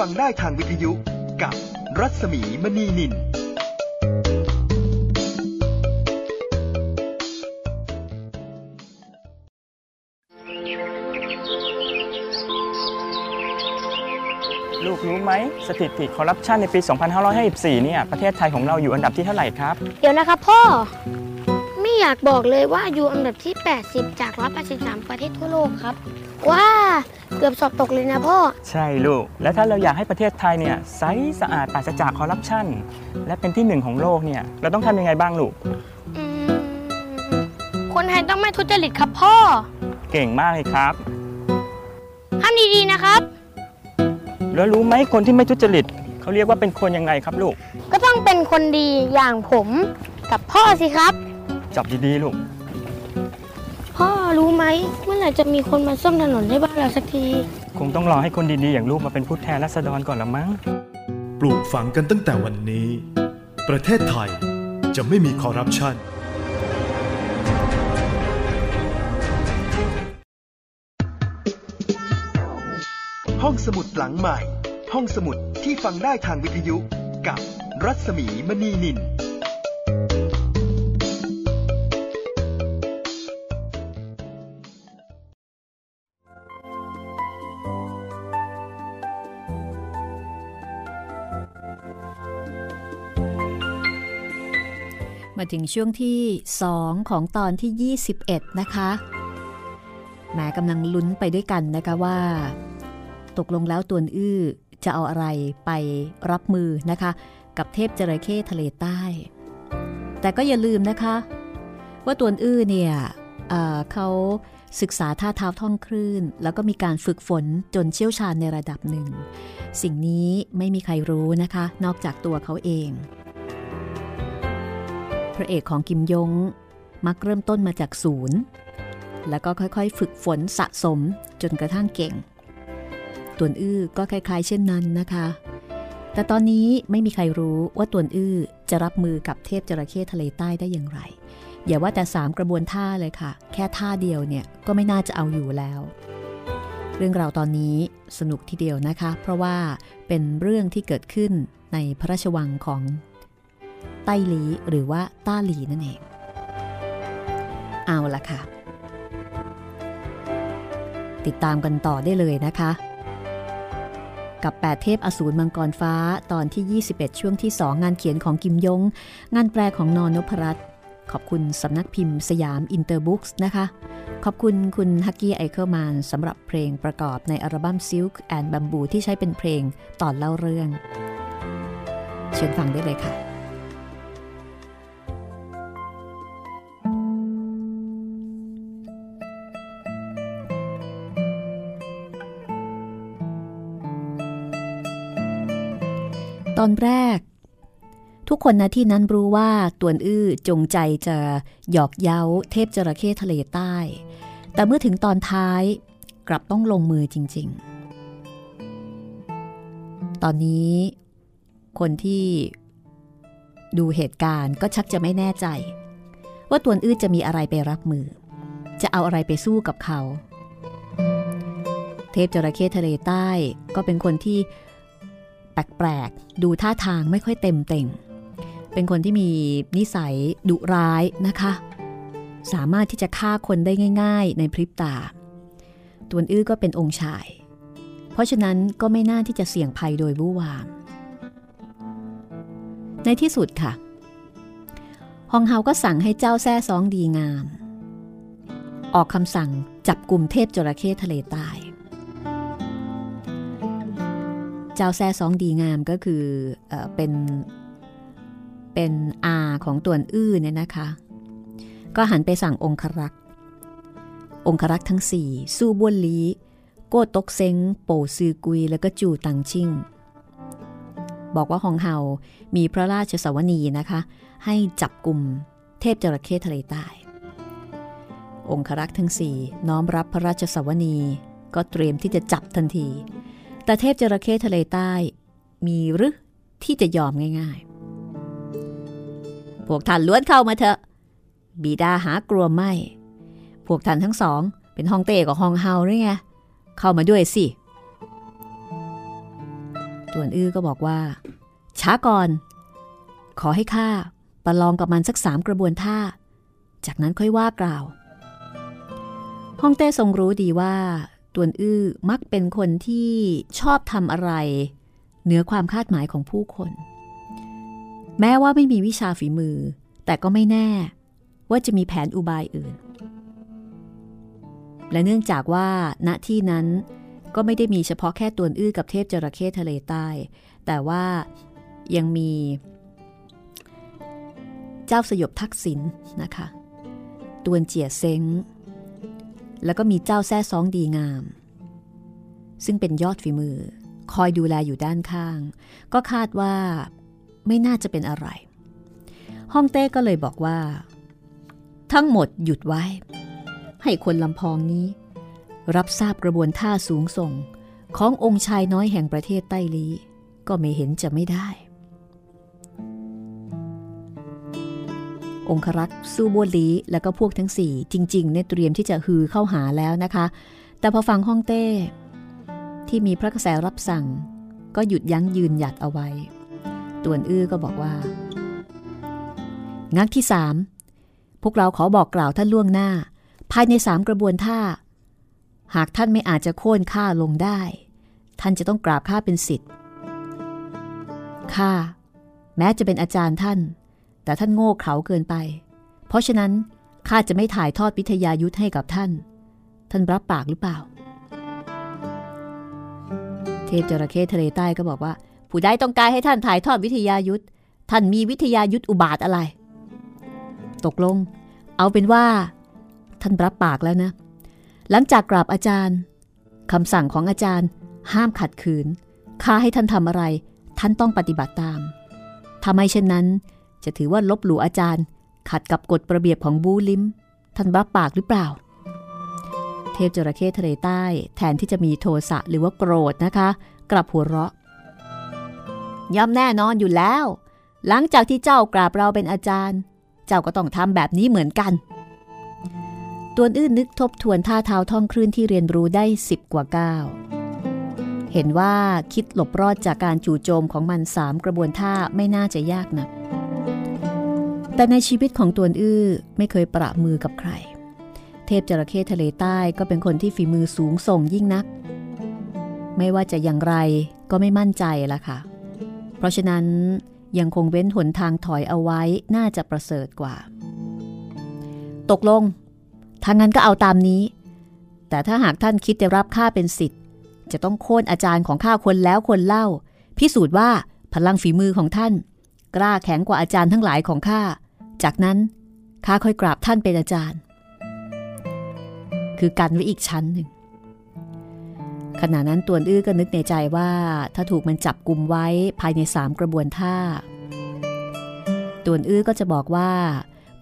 ฟังได้ทางวิทยุกับรัศมีมณีนิน ลูกรู้ไหมสถิติคอร์รัปชันในปี 2554 เนี่ย ประเทศไทยของเราอยู่อันดับที่เท่าไหร่ครับ เดี๋ยวนะครับพ่อ ไม่อยากบอกเลยว่าอยู่อันดับที่ 80 จาก 183 ประเทศทั่วโลกครับ ว้าเกือบสอบตกเลยนะพ่อ ใช่ลูก และถ้าเราอยากให้ประเทศไทยเนี่ยใสสะอาดปราศจากคอร์รัปชันและเป็นที่หนึ่งของโลกเนี่ยเราต้องทำยังไงบ้างลูก อืมคนไทยต้องไม่ทุจริตครับพ่อเก่งมากเลยครับทำดีๆนะครับ แล้วรู้ไหมคนที่ไม่ทุจริตเขาเรียกว่าเป็นคนยังไงครับลูกก็ต้องเป็นคนดีอย่างผมกับพ่อสิครับ จับดีๆลูก พ่อรู้ไหมเมื่อไหร่จะมีคนมาซ่อมถนนให้บ้านเราสักที คงต้องรอให้คนดีๆ อย่างลูกมาเป็นผู้แทนรัษฎรก่อนละมั้ง ปลูกฝังกันตั้งแต่วันนี้ ประเทศไทยจะไม่มีคอร์รัปชันห้องสมุดหลังใหม่ ห้องสมุดที่ฟังได้ทางวิทยุกับรัศมีมณีนิน มาถึงช่วงที่ 2 ของตอนที่ 21 นะคะแหมกำลังลุ้นไปด้วยกันนะคะว่า ตกลงแล้วตัวอื้อจะเอาอะไรไปรับมือนะคะ กับเทพจระเข้ทะเลใต้ แต่ก็อย่าลืมนะคะ ว่าตัวอื้อเนี่ยเขาศึกษาท่าเท้าท่องคลื่น แล้วก็มีการฝึกฝนจนเชี่ยวชาญในระดับหนึ่ง สิ่งนี้ไม่มีใครรู้นะคะ นอกจากตัวเขาเอง พระเอกของกิมยง มักเริ่มต้นมาจากศูนย์ แล้วก็ค่อยๆ ฝึกฝนสะสมจนกระทั่งเก่ง ตวนอื้อก็คล้ายๆ เช่นนั้นนะคะ แต่ตอนนี้ไม่มีใครรู้ว่าตวนอื้อจะรับมือกับเทพจระเข้ทะเลใต้ได้อย่างไร อย่าว่าแต่3กระบวนท่าเลยค่ะ แค่ท่าเดียวเนี่ยก็ไม่น่าจะเอาอยู่แล้วเรื่องราวตอนนี้สนุกทีเดียวนะคะ เพราะว่าเป็นเรื่องที่เกิดขึ้นในพระราชวังของ ไต้หลีหรือว่าต้าหลีนั่นเอง เอาละค่ะ ติดตามกันต่อได้เลยนะคะ กับ 8 เทพอสูรมังกรฟ้าตอนที่ 21 ช่วงที่ 2 งานเขียนของกิมยง งานแปลของนอนนพรัตน์ขอบคุณสำนักพิมพ์สยามอินเตอร์บุ๊กส์นะคะ ขอบคุณคุณฮักกี้ไอเคิลแมนสำหรับเพลงประกอบในอัลบั้ม Silk and Bamboo ที่ใช้เป็นเพลงตอนเล่าเรื่อง เชิญฟังได้เลยค่ะ ตอนแรก ทุกคนนะที่นั้นรู้ว่าตวนอื้อจงใจจะหยอกเย้าเทพจระเข้ทะเลใต้ แต่เมื่อถึงตอนท้ายกลับต้องลงมือจริง ๆ ตอนนี้คนที่ดูเหตุการณ์ก็ชักจะไม่แน่ใจ ว่าตวนอื้อจะมีอะไรไปรับมือ จะเอาอะไรไปสู้กับเขา เทพจระเข้ทะเลใต้ก็เป็นคนที่ แปลกๆ ดูท่าทางไม่ค่อยเต็มเต่ง เป็นคนที่มีนิสัยดุร้ายนะคะ สามารถที่จะฆ่าคนได้ง่าย ๆ ในพริบตา ตวนอื้อก็เป็นองค์ชาย เพราะฉะนั้นก็ไม่น่าที่จะเสี่ยงภัยโดยบู้วาม ในที่สุดค่ะ ฮองเฮาก็สั่งให้เจ้าแซ่ซ้องดีงาม ออกคำสั่งจับกลุ่มเทพจระเข้ทะเลใต้ เจ้าแซ่ซองดีงามก็คือเอเป็นเป็นอาของตวนอื้อเนี่ยนะคะ ก็หันไปสั่งองครักษ์องครักษ์ทั้งสี่สู้บ้วนลีโก้ตกเซ็งโปซือกุย แล้วก็จูตังชิ่ง บอกว่าฮองเฮามีพระราชสวนีนะคะ ให้จับกลุ่มเทพจระเข้ทะเลใต้ องครักษ์ทั้งสี่น้อมรับพระราชสวนีก็เตรียมที่จะจับทันที แต่เทพจระเข้ทะเลใต้มีหรือที่จะยอมง่ายๆ พวกท่านล้วนเข้ามาเถอะ บีดาหากลัวไม่ พวกท่านทั้งสองเป็นฮองเต้กับฮองเฮาหรือไง เข้ามาด้วยสิ ต่วนอื้อก็บอกว่า ช้าก่อน ขอให้ข้าประลองกับมันสักสามกระบวนท่า จากนั้นค่อยว่ากล่าวฮองเต้ทรงรู้ดีว่า ตวนอื้อมักเป็นคนที่ชอบทำอะไร เหนือความคาดหมายของผู้คน แม้ว่าไม่มีวิชาฝีมือ แต่ก็ไม่แน่ว่าจะมีแผนอุบายอื่น และเนื่องจากว่าณที่นั้นก็ไม่ได้มีเฉพาะแค่ตวนอื้อกับเทพจระเข้ทะเลใต้ แต่ว่ายังมี เจ้าสยบทักษิณนะคะ ตวนเจียเซ้ง แล้วก็มีเจ้าแซ่ซองดีงาม ซึ่งเป็นยอดฝีมือ คอยดูแลอยู่ด้านข้าง ก็คาดว่าไม่น่าจะเป็นอะไร ฮ่องเต้ก็เลยบอกว่า ทั้งหมดหยุดไว้ ให้คนลำพองนี้ รับทราบกระบวนท่าสูงส่งขององค์ชายน้อยแห่งประเทศไต้ลีก็ไม่เห็นจะไม่ได้ องครักษ์สู้บวลีแล้วก็พวกทั้งสี่จริงๆเนี่ยเตรียมที่จะฮือเข้าหาแล้วนะคะ แต่พอฟังฮ่องเต้ ที่มีพระกระแสรับสั่ง ก็หยุดยั้งยืนหยัดเอาไว้ตวนอื้อก็บอกว่า งักที่สามพวกเราขอบอกกล่าวท่านล่วงหน้า ภายในสามกระบวนท่า หากท่านไม่อาจจะโค่นข้าลงได้ ท่านจะต้องกราบข้าเป็นสิทธิ์ข้าแม้จะเป็นอาจารย์ท่าน แต่ท่านโง่เขลาเกินไป เพราะฉะนั้นข้าจะไม่ถ่ายทอดวิทยายุทธให้กับท่าน ท่านรับปากหรือเปล่า เทพจระเข้ทะเลใต้ก็บอกว่า ผู้ใดต้องการให้ท่านถ่ายทอดวิทยายุทธท่านมีวิทยายุทธอุบาทอะไร ตกลง เอาเป็นว่า ท่านรับปากแล้วนะ หลังจากกราบอาจารย์คำสั่งของอาจารย์ ห้ามขัดขืนข้าให้ท่านทำอะไร ท่านต้องปฏิบัติตามทำไมเช่นนั้น จะถือว่าลบหลู่อาจารย์ ขัดกับกฎระเบียบของบูลิมท่านรับปากหรือเปล่า เทพจระเข้ทะเลใต้ แทนที่จะมีโทสะหรือว่าโกรธนะคะ กลับหัวเราะ ย่อมแน่นอนอยู่แล้ว หลังจากที่เจ้ากราบเราเป็นอาจารย์ เจ้าก็ต้องทำแบบนี้เหมือนกันตัวอื้นนึกทบทวนท่าเท้าท่องคลื่นที่เรียนรู้ได้สิบกว่าก้าว เห็นว่าคิดหลบรอดจากการจู่โจมของมันสามกระบวนท่าไม่น่าจะยากนะัก แต่ในชีวิตของตัวอื้อไม่เคยประมือกับใคร เทพจระเข้ทะเลใต้ก็เป็นคนที่ฝีมือสูงส่งยิ่งนัก ไม่ว่าจะอย่างไรก็ไม่มั่นใจละค่ะ เพราะฉะนั้นยังคงเว้นหนทางถอยเอาไว้น่าจะประเสริฐกว่า ตกลงถ้างนั้นก็เอาตามนี้ แต่ถ้าหากท่านคิดจะรับข้าเป็นสิทธิ์ จะต้องโค่นอาจารย์ของข้าคนแล้วคนเล่า พิสูจน์ว่าพลังฝีมือของท่าน กล้าแข็งกว่าอาจารย์ทั้งหลายของข้า จากนั้นข้าค่อยกราบท่านเป็นอาจารย์ คือกันไว้อีกชั้นหนึ่งขณะนั้นตวนอื้อก็นึกในใจว่า ถ้าถูกมันจับกลุ่มไว้ภายในสามกระบวนท่าตวนอื้อก็จะบอกว่า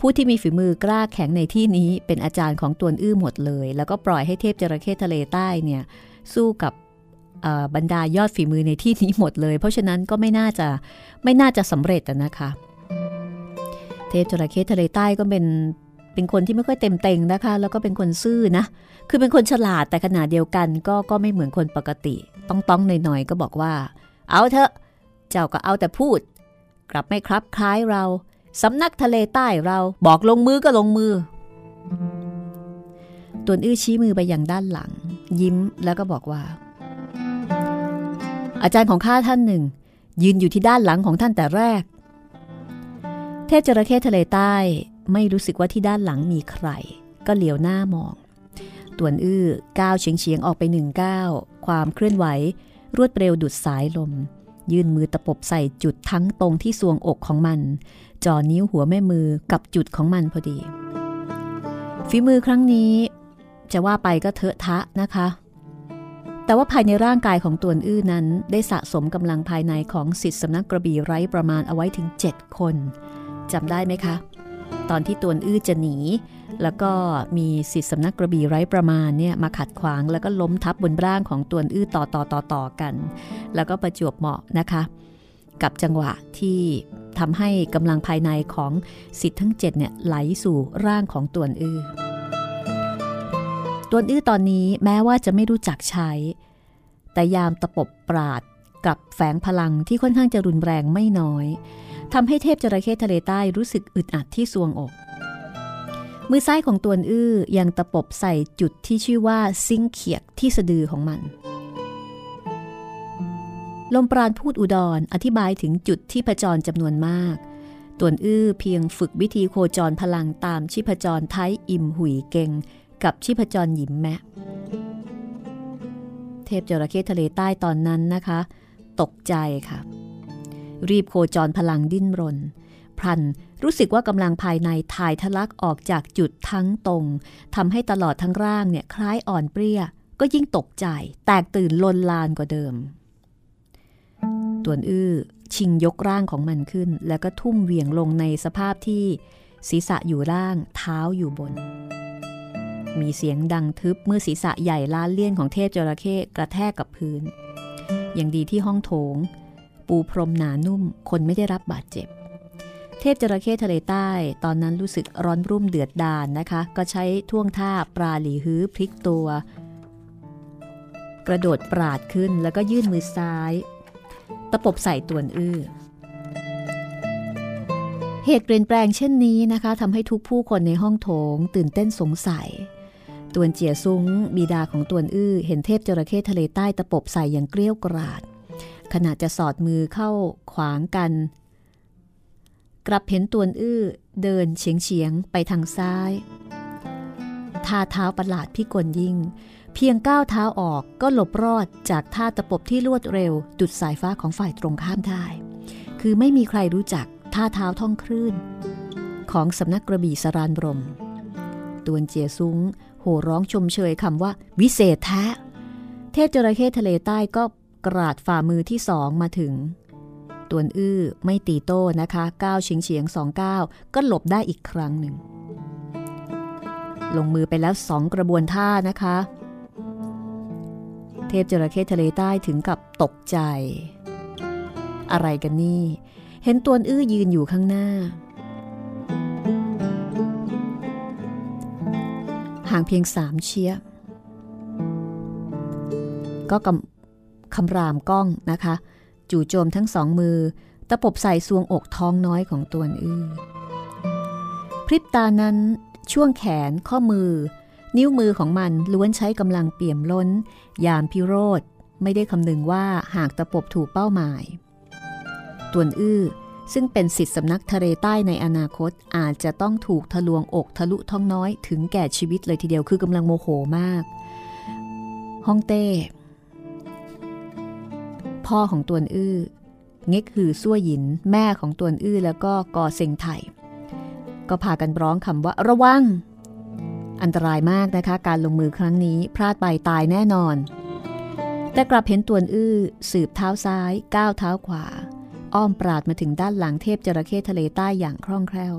ผู้ที่มีฝีมือกล้าแข็งในที่นี้เป็นอาจารย์ของตวนอื้อหมดเลย แล้วก็ปล่อยให้เทพจระเข้ทะเลใต้เนี่ย สู้กับบรรดายอดฝีมือในที่นี้หมดเลย เพราะฉะนั้นก็ไม่น่าจะไม่น่าจะสำเร็จนะคะ เทพจระเข้ทะเลใต้ก็เป็นเป็นคนที่ไม่ค่อยเต็มเต็งนะคะ แล้วก็เป็นคนซื่อนะ คือเป็นคนฉลาดแต่ขนาดเดียวกัน ก็ก็ไม่เหมือนคนปกติ ต้องต้องหน่อยๆก็บอกว่า เอาเถอะเจ้าก็เอาแต่พูด กลับไม่ครับคล้ายเราสำนักทะเลใต้เราบอกลงมือก็ลงมือ ตวนอื้อชี้มือไปยังด้านหลัง ยิ้มแล้วก็บอกว่า อาจารย์ของข้าท่านหนึ่ง ยืนอยู่ที่ด้านหลังของท่านแต่แรก เทพจระเข้ทะเลใต้ไม่รู้สึกว่าที่ด้านหลังมีใคร ก็เหลียวหน้ามองตวนอื้อก้าวเฉียงเฉียงออกไปหนึ่งก้าวความเคลื่อนไหว รวดเร็วดุดสายลม ยื่นมือตะปบใส่จุดทั้งตรงที่สวงอกของมันจ่อนิ้วหัวแม่มือกับจุดของมันพอดีฝีมือครั้งนี้ จะว่าไปก็เถอะทะนะคะ แต่ว่าภายในร่างกายของตวนอื้อนั้น ได้สะสมกำลังภายในของสิทธิสำนักกระบี่ไร้ประมาณเอาไว้ถึง 7 คนจำได้ไหมคะ ตอนที่ตวนอื้อจะหนี แล้วก็มีสิทธิสำนักกระบี่ไร้ประมาณเนี่ยมาขัดขวางแล้วก็ล้มทับบนร่างของตวนอื้อต่อต่อต่อต่อกัน แล้วก็ประจวบเหมาะนะคะ กับจังหวะที่ทำให้กำลังภายในของสิทธิ์ทั้ง7เนี่ยไหลสู่ร่างของตวนอื้อ ตัวนอื้อตอนนี้แม้ว่าจะไม่รู้จักใช้ แต่ยามตะปบปราดกับแฝงพลังที่ค่อนข้างจะรุนแรงไม่น้อยทำให้เทพจระเข้ทะเลใต้รู้สึกอึดอัดที่ซวงอก มือซ้ายของตัวอื้อยังตะปบใส่จุดที่ชื่อว่าซิงเขียกที่สะดือของมัน ลมปราณพูดอุดรออธิบายถึงจุดที่ผจรจำนวนมากตัวอื้อเพียงฝึกวิธีโคจรพลังตามชีพจรไทยอิมหุยเก่ง กับชีพจรหยิมแมะ เทพจระเข้ทะเลใต้ตอนนั้นนะคะ ตกใจค่ะ รีบโคจรพลังดิ้นรนพลันรู้สึกว่ากำลังภายในถ่ายทะลักออกจากจุดทั้งตรงทำให้ตลอดทั้งร่างเนี่ยคล้ายอ่อนเปรี้ย ก็ยิ่งตกใจ แตกตื่นลนลานกว่าเดิมตวนอื้อชิงยกร่างของมันขึ้น แล้วก็ทุ่มเหวี่ยงลงในสภาพที่ศีรษะอยู่ล่างเท้าอยู่บน มีเสียงดังทึบเมื่อศีรษะใหญ่ล้านเลี่ยนของเทพจระเข้กระแทกกับพื้น อย่างดีที่ห้องโถง ปูพรมหนานุ่ม คนไม่ได้รับบาดเจ็บ เทพจระเข้ทะเลใต้ ตอนนั้นรู้สึกร้อนรุ่มเดือดดานนะคะ ก็ใช้ท่วงท่าปลาหลีฮื้อพลิกตัว กระโดดปราดขึ้นแล้วก็ยื่นมือซ้าย ตะปบใส่ตวนอื้อเหตุเปลี่ยนแปลงเช่นนี้นะคะทำให้ทุกผู้คนในห้องโถงตื่นเต้นสงสัย ตวนเจียซุ้งบิดาของตวนอื้อ เห็นเทพจระเข้ทะเลใต้ตะปบใส่อย่างเกลี้ยวกราด ขณะจะสอดมือเข้าขวางกัน กลับเห็นตวนอื้อเดินเฉียงเฉียงไปทางซ้ายท่าเท้าประหลาดพิกลยิ่ง เพียงก้าวเท้าออกก็หลบรอดจากท่าตะปบที่รวดเร็ว ดุดสายฟ้าของฝ่ายตรงข้ามได้ คือไม่มีใครรู้จักท่าเท้าท่องคลื่น ของสำนักกระบี่สรานบรม ตวนเจียซุ้ง โห่ร้องชมเชยคำว่า วิเศษแท้ เทพจระเข้ทะเลใต้ก็กราดฝ่ามือที่สองมาถึง ตวนอื้อไม่ตีโต้นะคะก้าวเฉียงเฉียงสองก้าวก็หลบได้อีกครั้งหนึ่ง ลงมือไปแล้วสองกระบวนท่านะคะ เทพจระเข้ทะเลใต้ถึงกับตกใจ อะไรกันนี่ เห็นตัวอื้อยืนอยู่ข้างหน้า ห่างเพียงสามเชียก็กำคำรามกล้องนะคะ จู่โจมทั้งสองมือ ตะปบใส่ซวงอกท้องน้อยของตัวอื้อพริบตานั้นช่วงแขนข้อมือ นิ้วมือของมันล้วนใช้กำลังเปี่ยมล้น ยามพิโรธไม่ได้คำนึงว่าหากตะปบถูกเป้าหมาย ตวนอื้อ ซึ่งเป็นสิทธิสำนักทะเลใต้ในอนาคตอาจจะต้องถูกทะลวงอกทะลุท้องน้อยถึงแก่ชีวิตเลยทีเดียวคือกำลังโมโหมากฮ่องเต้ พ่อของตวนอื้อเง็กหือซั่วหยิน แม่ของตวนอื้อแล้วก็กอเซ็งไถก็พากันร้องคำว่าระวัง อันตรายมากนะคะการลงมือครั้งนี้พลาดไปตายแน่นอน แต่กลับเห็นตวนอื้อสืบเท้าซ้ายก้าวเท้าขวา อ้อมปราดมาถึงด้านหลังเทพจระเข้ทะเลใต้อย่างคล่องแคล่ว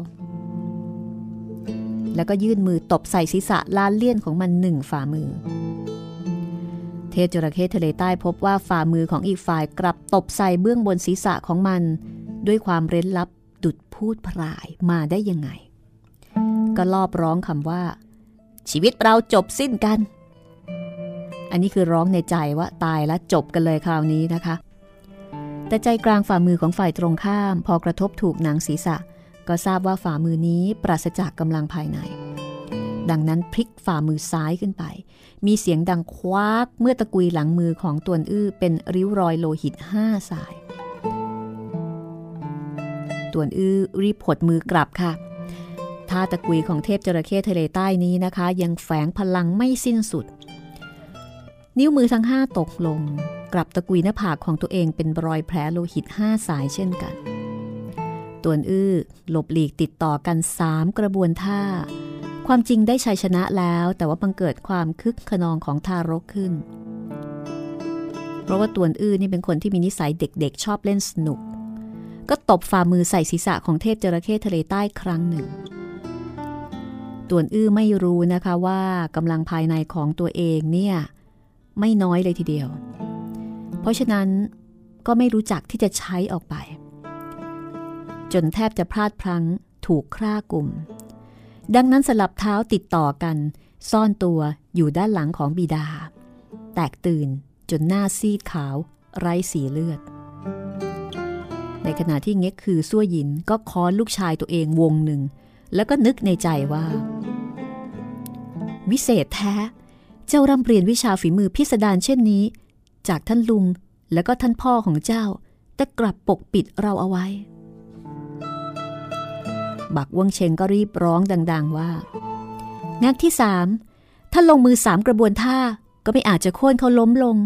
แล้วก็ยื่นมือตบใส่ศีรษะล้านเลี่ยนของมันหนึ่งฝ่ามือ เทพจระเข้ทะเลใต้พบว่าฝ่ามือของอีกฝ่ายกลับตบใส่เบื้องบนศีรษะของมัน ด้วยความเร้นลับดุดพูดพรายมาได้ยังไง ก็ลอบร้องคำว่า ชีวิตเราจบสิ้นกัน อันนี้คือร้องในใจว่าตายแล้วจบกันเลยคราวนี้นะคะ แต่ใจกลางฝ่ามือของฝ่ายตรงข้าม พอกระทบถูกหนังศีรษะ ก็ทราบว่าฝ่ามือนี้ปราศจากกำลังภายใน ดังนั้นพลิกฝ่ามือซ้ายขึ้นไป มีเสียงดังคว้ากเมื่อตะกุยหลังมือของตวนอื้อเป็นริ้วรอยโลหิตห้าสายตวนอื้อรีบผดมือกลับค่ะท่าตะกุยของเทพจระเข้ทะเลใต้นี้นะคะ ยังแฝงพลังไม่สิ้นสุด นิ้วมือทั้งห้าตกลง กลับตะกุยหน้าผากของตัวเองเป็นรอยแผลโลหิตห้าสายเช่นกัน ตวนอื้อหลบหลีกติดต่อกันสามกระบวนท่า ความจริงได้ชัยชนะแล้ว แต่ว่าบังเกิดความคึกขนองของทารกขึ้น เพราะว่าตวนอื้อนี่เป็นคนที่มีนิสัยเด็กๆ ชอบเล่นสนุก ก็ตบฝ่ามือใส่ศีรษะของเทพจระเข้ทะเลใต้ครั้งหนึ่งตวนอื้อไม่รู้นะคะว่ากำลังภายในของตัวเองเนี่ย ไม่น้อยเลยทีเดียว เพราะฉะนั้นก็ไม่รู้จักที่จะใช้ออกไป จนแทบจะพลาดพลั้งถูกคร่ากลุ่ม ดังนั้นสลับเท้าติดต่อกัน ซ่อนตัวอยู่ด้านหลังของบิดา แตกตื่นจนหน้าซีดขาวไร้สีเลือด ในขณะที่เง็กคือซั่วยินก็ค้อนลูกชายตัวเองวงหนึ่ง แล้วก็นึกในใจว่า วิเศษแท้ เจ้าร่ำเรียนวิชาฝีมือพิสดารเช่นนี้ จากท่านลุงและก็ท่านพ่อของเจ้า แต่กลับปกปิดเราเอาไว้ บักว่งเชงก็รีบร้องดัง ๆว่างักที่สามถ้าลงมือสามกระบวนท่าก็ไม่อาจจะโค่นเขาล้มลง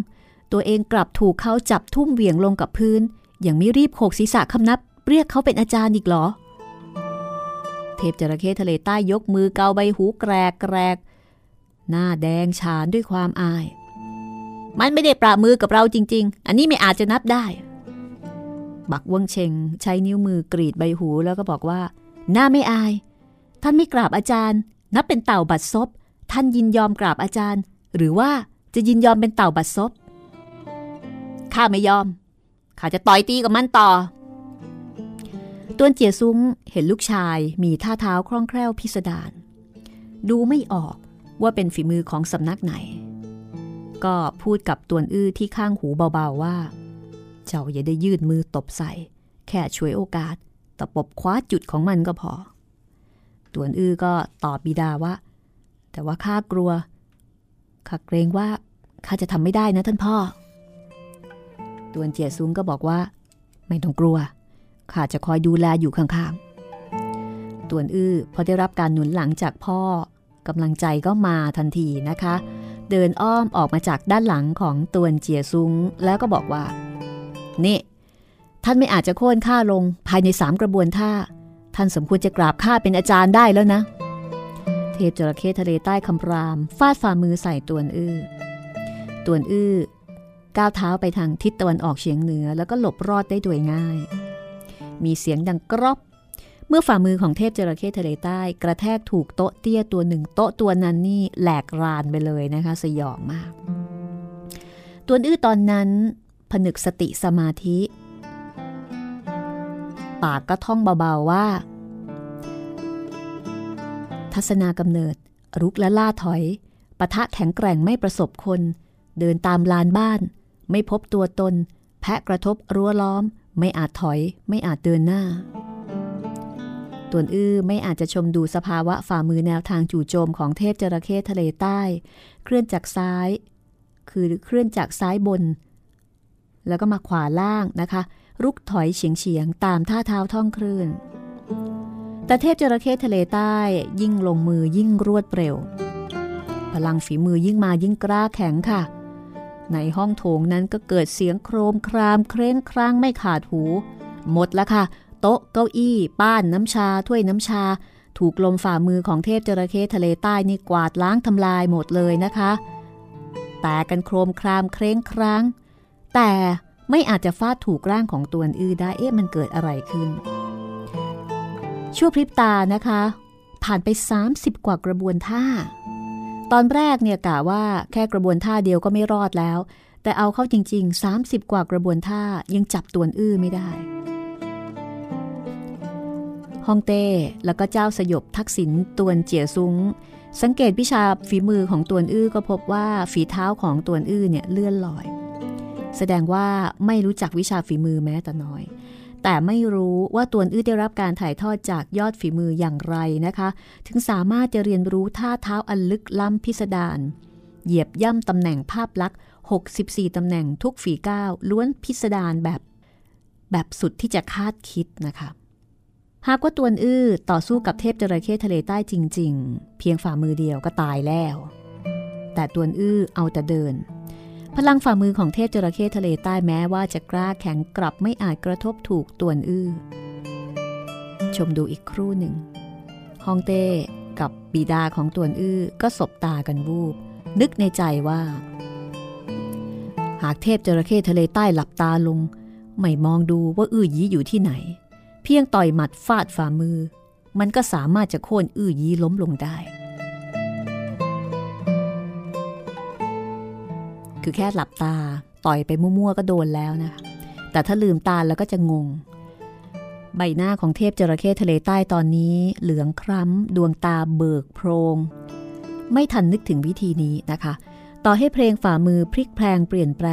ตัวเองกลับถูกเขาจับทุ่มเหวี่ยงลงกับพื้น อย่างไม่รีบโขกศีรษะคำนับ เรียกเขาเป็นอาจารย์อีกหรอ เทพจระเข้ทะเลใต้ยกมือเกาใบหูแกรกแกรกหน้าแดงฉานด้วยความอาย มันไม่ได้ปรามือกับเราจริง ๆ อันนี้ไม่อาจจะนับได้ บักว่งเชงใช้นิ้วมือกรีดใบหูแล้วก็บอกว่า หน้าไม่อาย ท่านไม่กราบอาจารย์ นับเป็นเต่าบัดซบ ท่านยินยอมกราบอาจารย์ หรือว่าจะยินยอมเป็นเต่าบัดซบ ข้าไม่ยอม ข้าจะต่อยตีกับมันต่อตวนเจียซุ้งเห็นลูกชายมีท่าเท้าคล่องแคล่วพิสดาร ดูไม่ออกว่าเป็นฝีมือของสำนักไหน ก็พูดกับตวนอื้อที่ข้างหูเบาๆว่า เจ้าอย่าได้ยืดมือตบใส่ แค่ช่วยโอกาสตะปบคว้าจุดของมันก็พอ ตวนอื้อก็ตอบบิดาว่า แต่ว่าข้ากลัวข้าเกรงว่าข้าจะทำไม่ได้นะท่านพ่อ ตวนเจียซุ้งก็บอกว่า ไม่ต้องกลัวข้าจะคอยดูแลอยู่ข้างๆ ตวนอื้อพอได้รับการหนุนหลังจากพ่อกำลังใจก็มาทันทีนะคะ เดินอ้อมออกมาจากด้านหลังของตวนเจียซุ้งแล้วก็บอกว่า นี่ ท่านไม่อาจจะโค่นข้าลงภายในสามกระบวนท่า ท่านสมควรจะกราบข้าเป็นอาจารย์ได้แล้วนะ เทพจระเข้ทะเลใต้คำราม ฟาดฝ่ามือใส่ตวนอื้อตวนอื้อก้าวเท้าไปทางทิศตะวันออกเฉียงเหนือ แล้วก็หลบรอดได้โดยง่าย มีเสียงดังกรอบ เมื่อฝ่ามือของเทพจระเข้ทะเลใต้ กระแทกถูกโต๊ะเตี้ยตัวหนึ่งโต๊ะตัวนั้นนี่แหลกรานไปเลยนะคะ สยองมาก ตัวอื้อตอนนั้นผนึกสติสมาธิ ปากก็ท่องเบาๆว่า ทัศนากำเนิด รุกและล่าถอยปะทะแข็งแกร่งไม่ประสบคน เดินตามลานบ้าน ไม่พบตัวตน แพะกระทบรั้วล้อม ไม่อาจถอย ไม่อาจเดินหน้า ตวนอื้อไม่อาจจะชมดูสภาวะฝ่ามือแนวทางจู่โจมของเทพจระเข้ทะเลใต้ เคลื่อนจากซ้าย คือเคลื่อนจากซ้ายบน แล้วก็มาขวาล่างนะคะ รุกถอยเฉียงเฉียงๆตามท่าเท้าท่องคลื่นแต่เทพจระเข้ทะเลใต้ยิ่งลงมือยิ่งรวดเร็ว พลังฝีมือยิ่งมายิ่งกล้าแข็งค่ะ ในห้องโถงนั้นก็เกิดเสียงโครมครามเคร่งครางไม่ขาดหู หมดแล้วค่ะ ต๊ะเก้าอี้ป้านน้ำชา ถ้วยน้ำชา ถูกลมฝ่ามือของเทพจระเข้ทะเลใต้นี่กวาดล้างทำลายหมดเลยนะคะ แต่กันโครมครามเคร่งครางแต่ไม่อาจจะฟาดถูกร่างของตัวอื่นได้เอ๊ะมันเกิดอะไรขึ้น ชั่วพริบตานะคะ ผ่านไป 30 กว่ากระบวนท่า ตอนแรกเนี่ยกะว่าแค่กระบวนท่าเดียวก็ไม่รอดแล้ว แต่เอาเข้าจริง ๆ 30 กว่ากระบวนท่ายังจับตัวอื้อไม่ได้ ฮองเต้ แล้วก็เจ้าสยบทักษิณตวนเจียซุ้ง สังเกตวิชาฝีมือของตวนอื้อก็พบว่าฝีเท้าของตวนอื้อเนี่ยเลื่อนลอย แสดงว่าไม่รู้จักวิชาฝีมือแม้แต่น้อย แต่ไม่รู้ว่าตวนอื้อได้รับการถ่ายทอดจากยอดฝีมืออย่างไรนะคะ ถึงสามารถจะเรียนรู้ท่าเท้าอันลึกล้ำพิสดารเหยียบย่ำตำแหน่งภาพลักษณ์ 64 ตำแหน่งทุกฝีก้าวล้วนพิสดารแบบ แบบสุดที่จะคาดคิดนะคะ หากว่าตัวอื้อต่อสู้กับเทพจระเข้ทะเลใต้จริง ๆ เพียงฝ่ามือเดียวก็ตายแล้ว แต่ตัวอื้อเอาแต่เดิน พลังฝ่ามือของเทพจระเข้ทะเลใต้แม้ว่าจะกล้าแข็งกลับไม่อาจกระทบถูกตัวอื้อ ชมดูอีกครู่หนึ่งฮองเต้กับบิดาของตัวอื้อก็สบตากันวูบ นึกในใจว่า หากเทพจระเข้ทะเลใต้หลับตาลง ไม่มองดูว่าอื้อยี้อยู่ที่ไหน พียงต่อยหมัดฟาดฝ่ามือ มันก็สามารถจะโค่นอื้อยี้ล้มลงได้ คือแค่หลับตาต่อยไปมั่วๆก็โดนแล้วนะคะแต่ถ้าลืมตาแล้วก็จะงง ใบหน้าของเทพจระเข้ทะเลใต้ตอนนี้ เหลืองคล้ำ ดวงตาเบิกโพรง ไม่ทันนึกถึงวิธีนี้นะคะ ต่อให้เพลงฝ่ามือพลิกแพลงเปลี่ยนแปล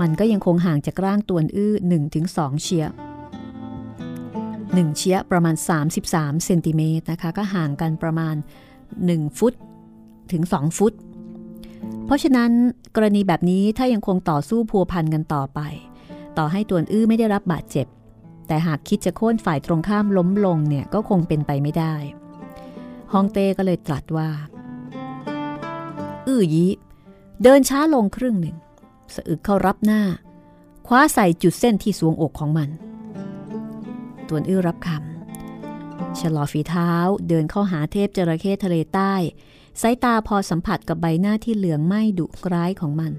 มันก็ยังคงห่างจากร่างตัวอื้อ1-2 เชีย 1 เชียประมาณ 33เซนติเมตรนะคะก็ห่างกันประมาณ 1 ฟุตถึง 2 ฟุต เพราะฉะนั้นกรณีแบบนี้ถ้ายังคงต่อสู้พัวพันกันต่อไป ต่อให้ตัวอื้อไม่ได้รับบาดเจ็บ แต่หากคิดจะโค่นฝ่ายตรงข้ามล้มลงเนี่ยก็คงเป็นไปไม่ได้ฮองเต้ก็เลยตรัสว่า อื้อยีเดินช้าลงครึ่งหนึ่งสะอึกเข้ารับหน้า คว้าใส่จุดเส้นที่สวงอกของมัน ตัวอื้อรับคำชะลอฝีเท้าเดินเข้าหาเทพจระเข้ทะเลใต้ สายตาพอสัมผัสกับใบหน้าที่เหลืองไหม้ดุร้ายของมัน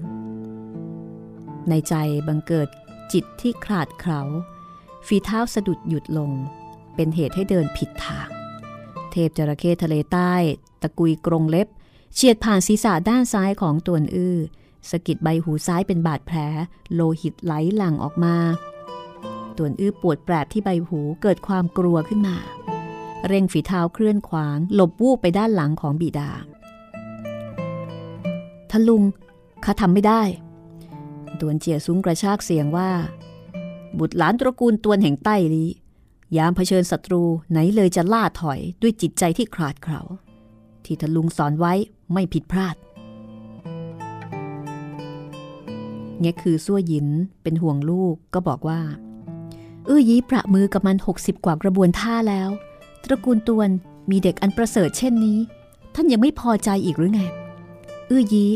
ในใจบังเกิดจิตที่ขลาดเขลาฝีเท้าสะดุดหยุดลง เป็นเหตุให้เดินผิดทาง เทพจระเข้ทะเลใต้ ตะกุยกรงเล็บ เฉียดผ่านศีรษะด้านซ้ายของตัวอื้อสะกิดใบหูซ้ายเป็นบาดแผล โลหิตไหลหลั่งออกมา ตัวอื้อปวดแปรบที่ใบหูเกิดความกลัวขึ้นมา เร่งฝีเท้าเคลื่อนขวางหลบวูบไปด้านหลังของบิดาท่านลุงข้าทำไม่ได้ตวนเจียซุ้งกระชากเสียงว่า บุตรหลานตระกูลตวนแห่งใต้ลียามเผชิญศัตรูไหนเลยจะล่าถอยด้วยจิตใจที่ขาดเขลาที่ทะลุงสอนไว้ไม่ผิดพลาดเนี่ยคือซั่วหยินเป็นห่วงลูกก็บอกว่า อื้อยี้ประมือกับมัน 60 กว่ากระบวนท่าแล้ว ตระกูลตวนมีเด็กอันประเสริฐเช่นนี้ ท่านยังไม่พอใจอีกหรือไง อื้อยี้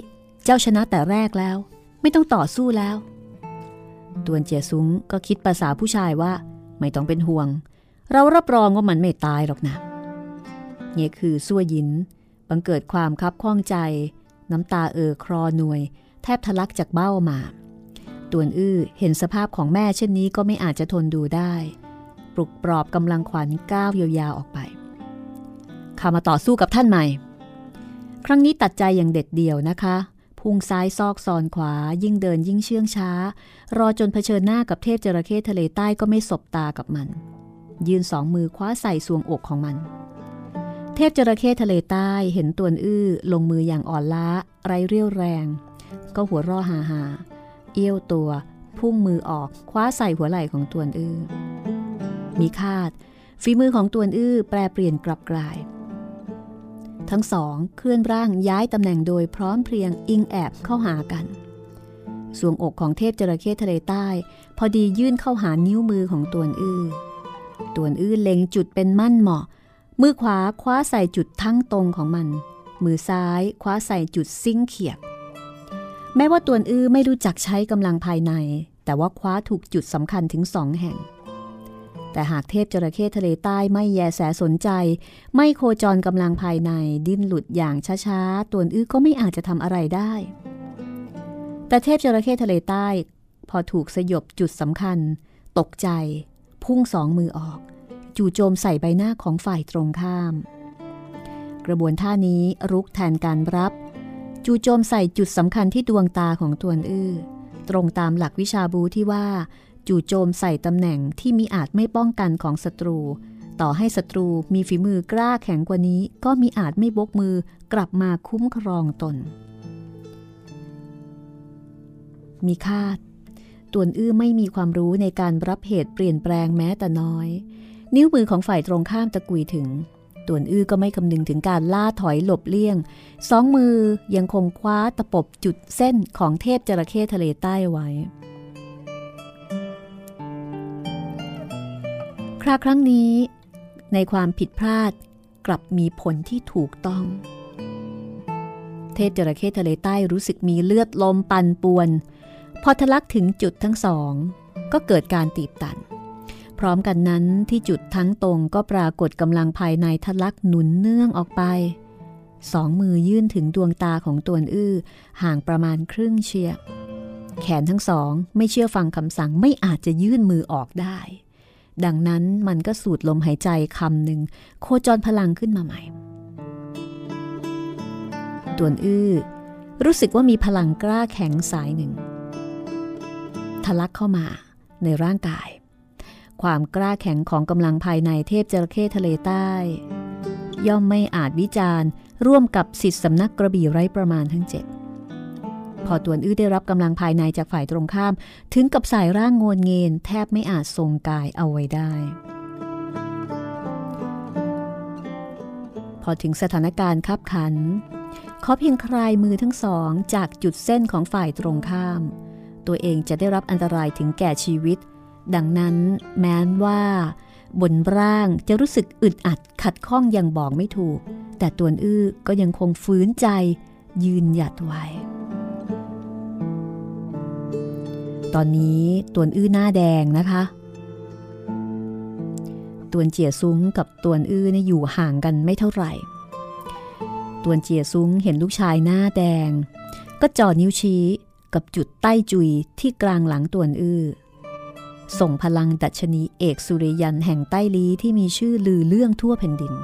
เจ้าชนะแต่แรกแล้ว ไม่ต้องต่อสู้แล้ว ตวนเจียซุ้งก็คิดภาษาผู้ชายว่า ไม่ต้องเป็นห่วง เรารับรองว่ามันไม่ตายหรอกนะเนี่ยคือซั่วหยิน บังเกิดความคับข้องใจ น้ำตาเอ่อครอหน่วย แทบทะลักจากเบ้ามา ตวนอื้อเห็นสภาพของแม่เช่นนี้ก็ไม่อาจจะทนดูได้ ปลุกปลอบกำลังขวัญก้าวยาวๆออกไปข้ามาต่อสู้กับท่านใหม่ ครั้งนี้ตัดใจอย่างเด็ดเดี่ยวนะคะ พุ่งซ้ายซอกซอนขวา ยิ่งเดินยิ่งเชื่องช้า รอจนเผชิญหน้ากับเทพจระเข้ทะเลใต้ก็ไม่สบตากับมัน ยืนสองมือคว้าใส่สวงอกของมัน เทพจระเข้ทะเลใต้เห็นตวนอื้อลงมืออย่างอ่อนล้า ไร้เรี่ยวแรง ก็หัวร่อหาหา เอี้ยวตัว พุ่งมือออกคว้าใส่หัวไหล่ของตวนอื้อ มีคาด ฝีมือของตวนอื้อแปรเปลี่ยนกลับกลาย ทั้งสองเคลื่อนร่างย้ายตำแหน่งโดยพร้อมเพรียงอิงแอบเข้าหากันสวงอกของเทพจระเข้ทะเลใต้ พอดียื่นเข้าหานิ้วมือของตวนอื้อตวนอื้อเล็งจุดเป็นมั่นเหมาะ มือขวาคว้าใส่จุดทั้งตรงของมัน มือซ้ายคว้าใส่จุดซิ่งเขียบ แม้ว่าตวนอื้อไม่รู้จักใช้กำลังภายใน แต่ว่าคว้าถูกจุดสำคัญถึงสองแห่ง แต่หากเทพจระเข้ทะเลใต้ไม่แยแสสนใจ ไม่โคจรกำลังภายในดิ้นหลุดอย่างช้าๆตวนอื้อก็ไม่อาจจะทำอะไรได้ แต่เทพจระเข้ทะเลใต้ พอถูกสยบจุดสำคัญ ตกใจ พุ่งสองมือออก จู่โจมใส่ใบหน้าของฝ่ายตรงข้าม กระบวนท่านี้รุกแทนการรับ จู่โจมใส่จุดสำคัญที่ดวงตาของตวนอื้อ ตรงตามหลักวิชาบูที่ว่า จู่โจมใส่ตำแหน่งที่มีอาจไม่ป้องกันของศัตรู ต่อให้ศัตรูมีฝีมือกล้าแข็งกว่านี้ ก็มีอาจไม่บกมือกลับมาคุ้มครองตน มีคาดตวนอื้อไม่มีความรู้ในการรับเหตุเปลี่ยนแปลงแม้แต่น้อย นิ้วมือของฝ่ายตรงข้ามตะกุยถึง ตวนอื้อก็ไม่คำนึงถึงการล่าถอยหลบเลี่ยง สองมือยังคงคว้าตะปบจุดเส้นของเทพจระเข้ทะเลใต้ไว้ คราครั้งนี้ ในความผิดพลาดกลับมีผลที่ถูกต้อง เทพจระเข้ทะเลใต้รู้สึกมีเลือดลมปั่นป่วน พอทะลักถึงจุดทั้งสอง ก็เกิดการตีบตัน พร้อมกันนั้นที่จุดทั้งตรงก็ปรากฏกำลังภายในทะลักหนุนเนื่องออกไป สองมือยื่นถึงดวงตาของตวนอื้อ ห่างประมาณครึ่งเชียแขนทั้งสองไม่เชื่อฟังคำสั่งไม่อาจจะยื่นมือออกได้ ดังนั้นมันก็สูดลมหายใจคำหนึ่งโคจรพลังขึ้นมาใหม่ตวนอื้อ รู้สึกว่ามีพลังกล้าแข็งสายหนึ่ง ทะลักเข้ามาในร่างกาย ความกล้าแข็งของกำลังภายในเทพจระเข้ทะเลใต้ ย่อมไม่อาจวิจารณ์ ร่วมกับสิทธิสำนักกระบี่ไร้ประมาณทั้งเจ็ดพอตวนอื้อได้รับกำลังภายในจากฝ่ายตรงข้าม ถึงกับสายร่างโงนเงินแทบไม่อาจทรงกายเอาไว้ได้ พอถึงสถานการณ์คับขันเขาเพียงคลายมือทั้งสองจากจุดเส้นของฝ่ายตรงข้าม ตัวเองจะได้รับอันตรายถึงแก่ชีวิต ดังนั้นแม้นว่า บนร่างจะรู้สึกอึดอัดขัดข้องอยังบอกไม่ถูก แต่ตวนอื้อก็ยังคงฝืนใจยืนหยัดไว้ ตอนนี้ตวนอื้อหน้าแดงนะคะตวนเจียซุ้งกับตวนอื้อเนี่ยอยู่ห่างกันไม่เท่าไหร่ตวนเจียซุ้งเห็นลูกชายหน้าแดง ก็จ่อนิ้วชี้กับจุดใต้จุยที่กลางหลังตวนอื้อ ส่งพลังดัชนีเอกสุริยันแห่งใต้ลีที่มีชื่อลือเรื่องทั่วแผ่นดิน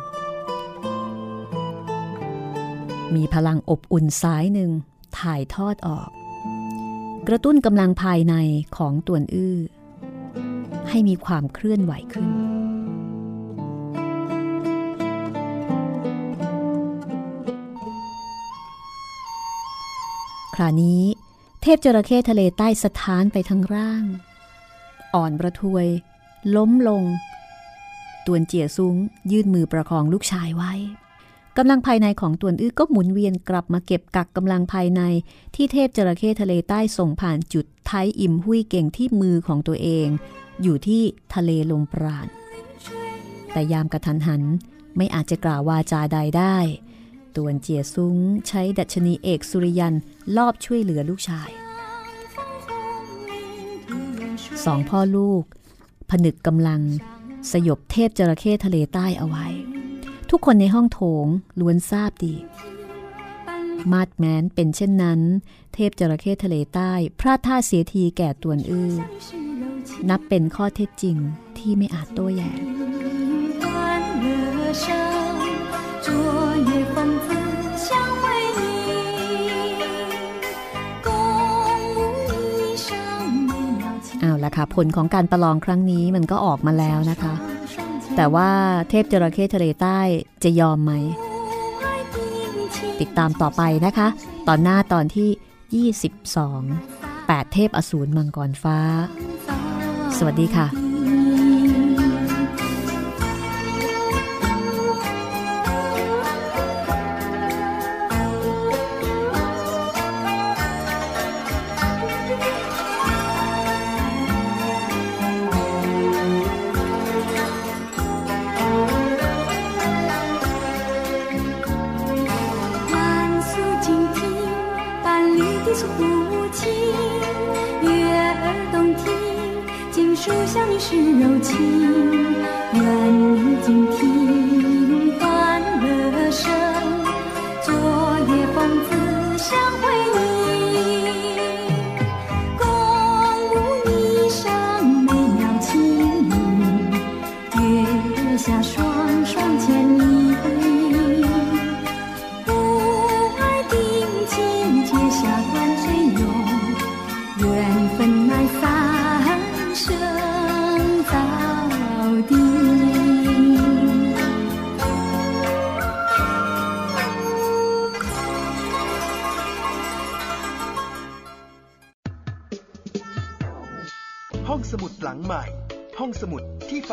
มีพลังอบอุ่นสายหนึ่งถ่ายทอดออก กระตุ้นกำลังภายในของตวนอื้อ ให้มีความเคลื่อนไหวขึ้น คราวนี้เทพจระเข้ทะเลใต้สถานไปทั้งร่าง อ่อนประทวย ล้มลง ตวนเจียซุ้ง ยื่นมือประคองลูกชายไว้กำลังภายในของตวนอื้อก็หมุนเวียนกลับมาเก็บกักกำลังภายในที่เทพจระเข้ทะเลใต้ส่งผ่านจุดไทยอิ่มหุยเก่งที่มือของตัวเอง อยู่ที่ทะเลลมปราณ แต่ยามกระทันหันไม่อาจจะกล่าววาจาใดได้ ตวนเจียซุ้งใช้ดัชนีเอกสุริยันลอบช่วยเหลือลูกชาย สองพ่อลูก ผนึกกำลัง สยบเทพจระเข้ทะเลใต้เอาไว้ ทุกคนในห้องโถงล้วนทราบดี มาดแมนเป็นเช่นนั้น เทพจระเข้ทะเลใต้พลาดท่าเสียทีแก่ตวนอื้อนับเป็นข้อเท็จจริงที่ไม่อาจโต้แย้ง ละค่ะ ผลของการประลองครั้งนี้มันก็ออกมาแล้วนะคะ แต่ว่าเทพจระเข้ทะเลใต้จะยอมไหม ติดตามต่อไปนะคะ ตอนหน้าตอนที่ 22 8 เทพอสูรมังกรฟ้า สวัสดีค่ะ 是柔情愿你今天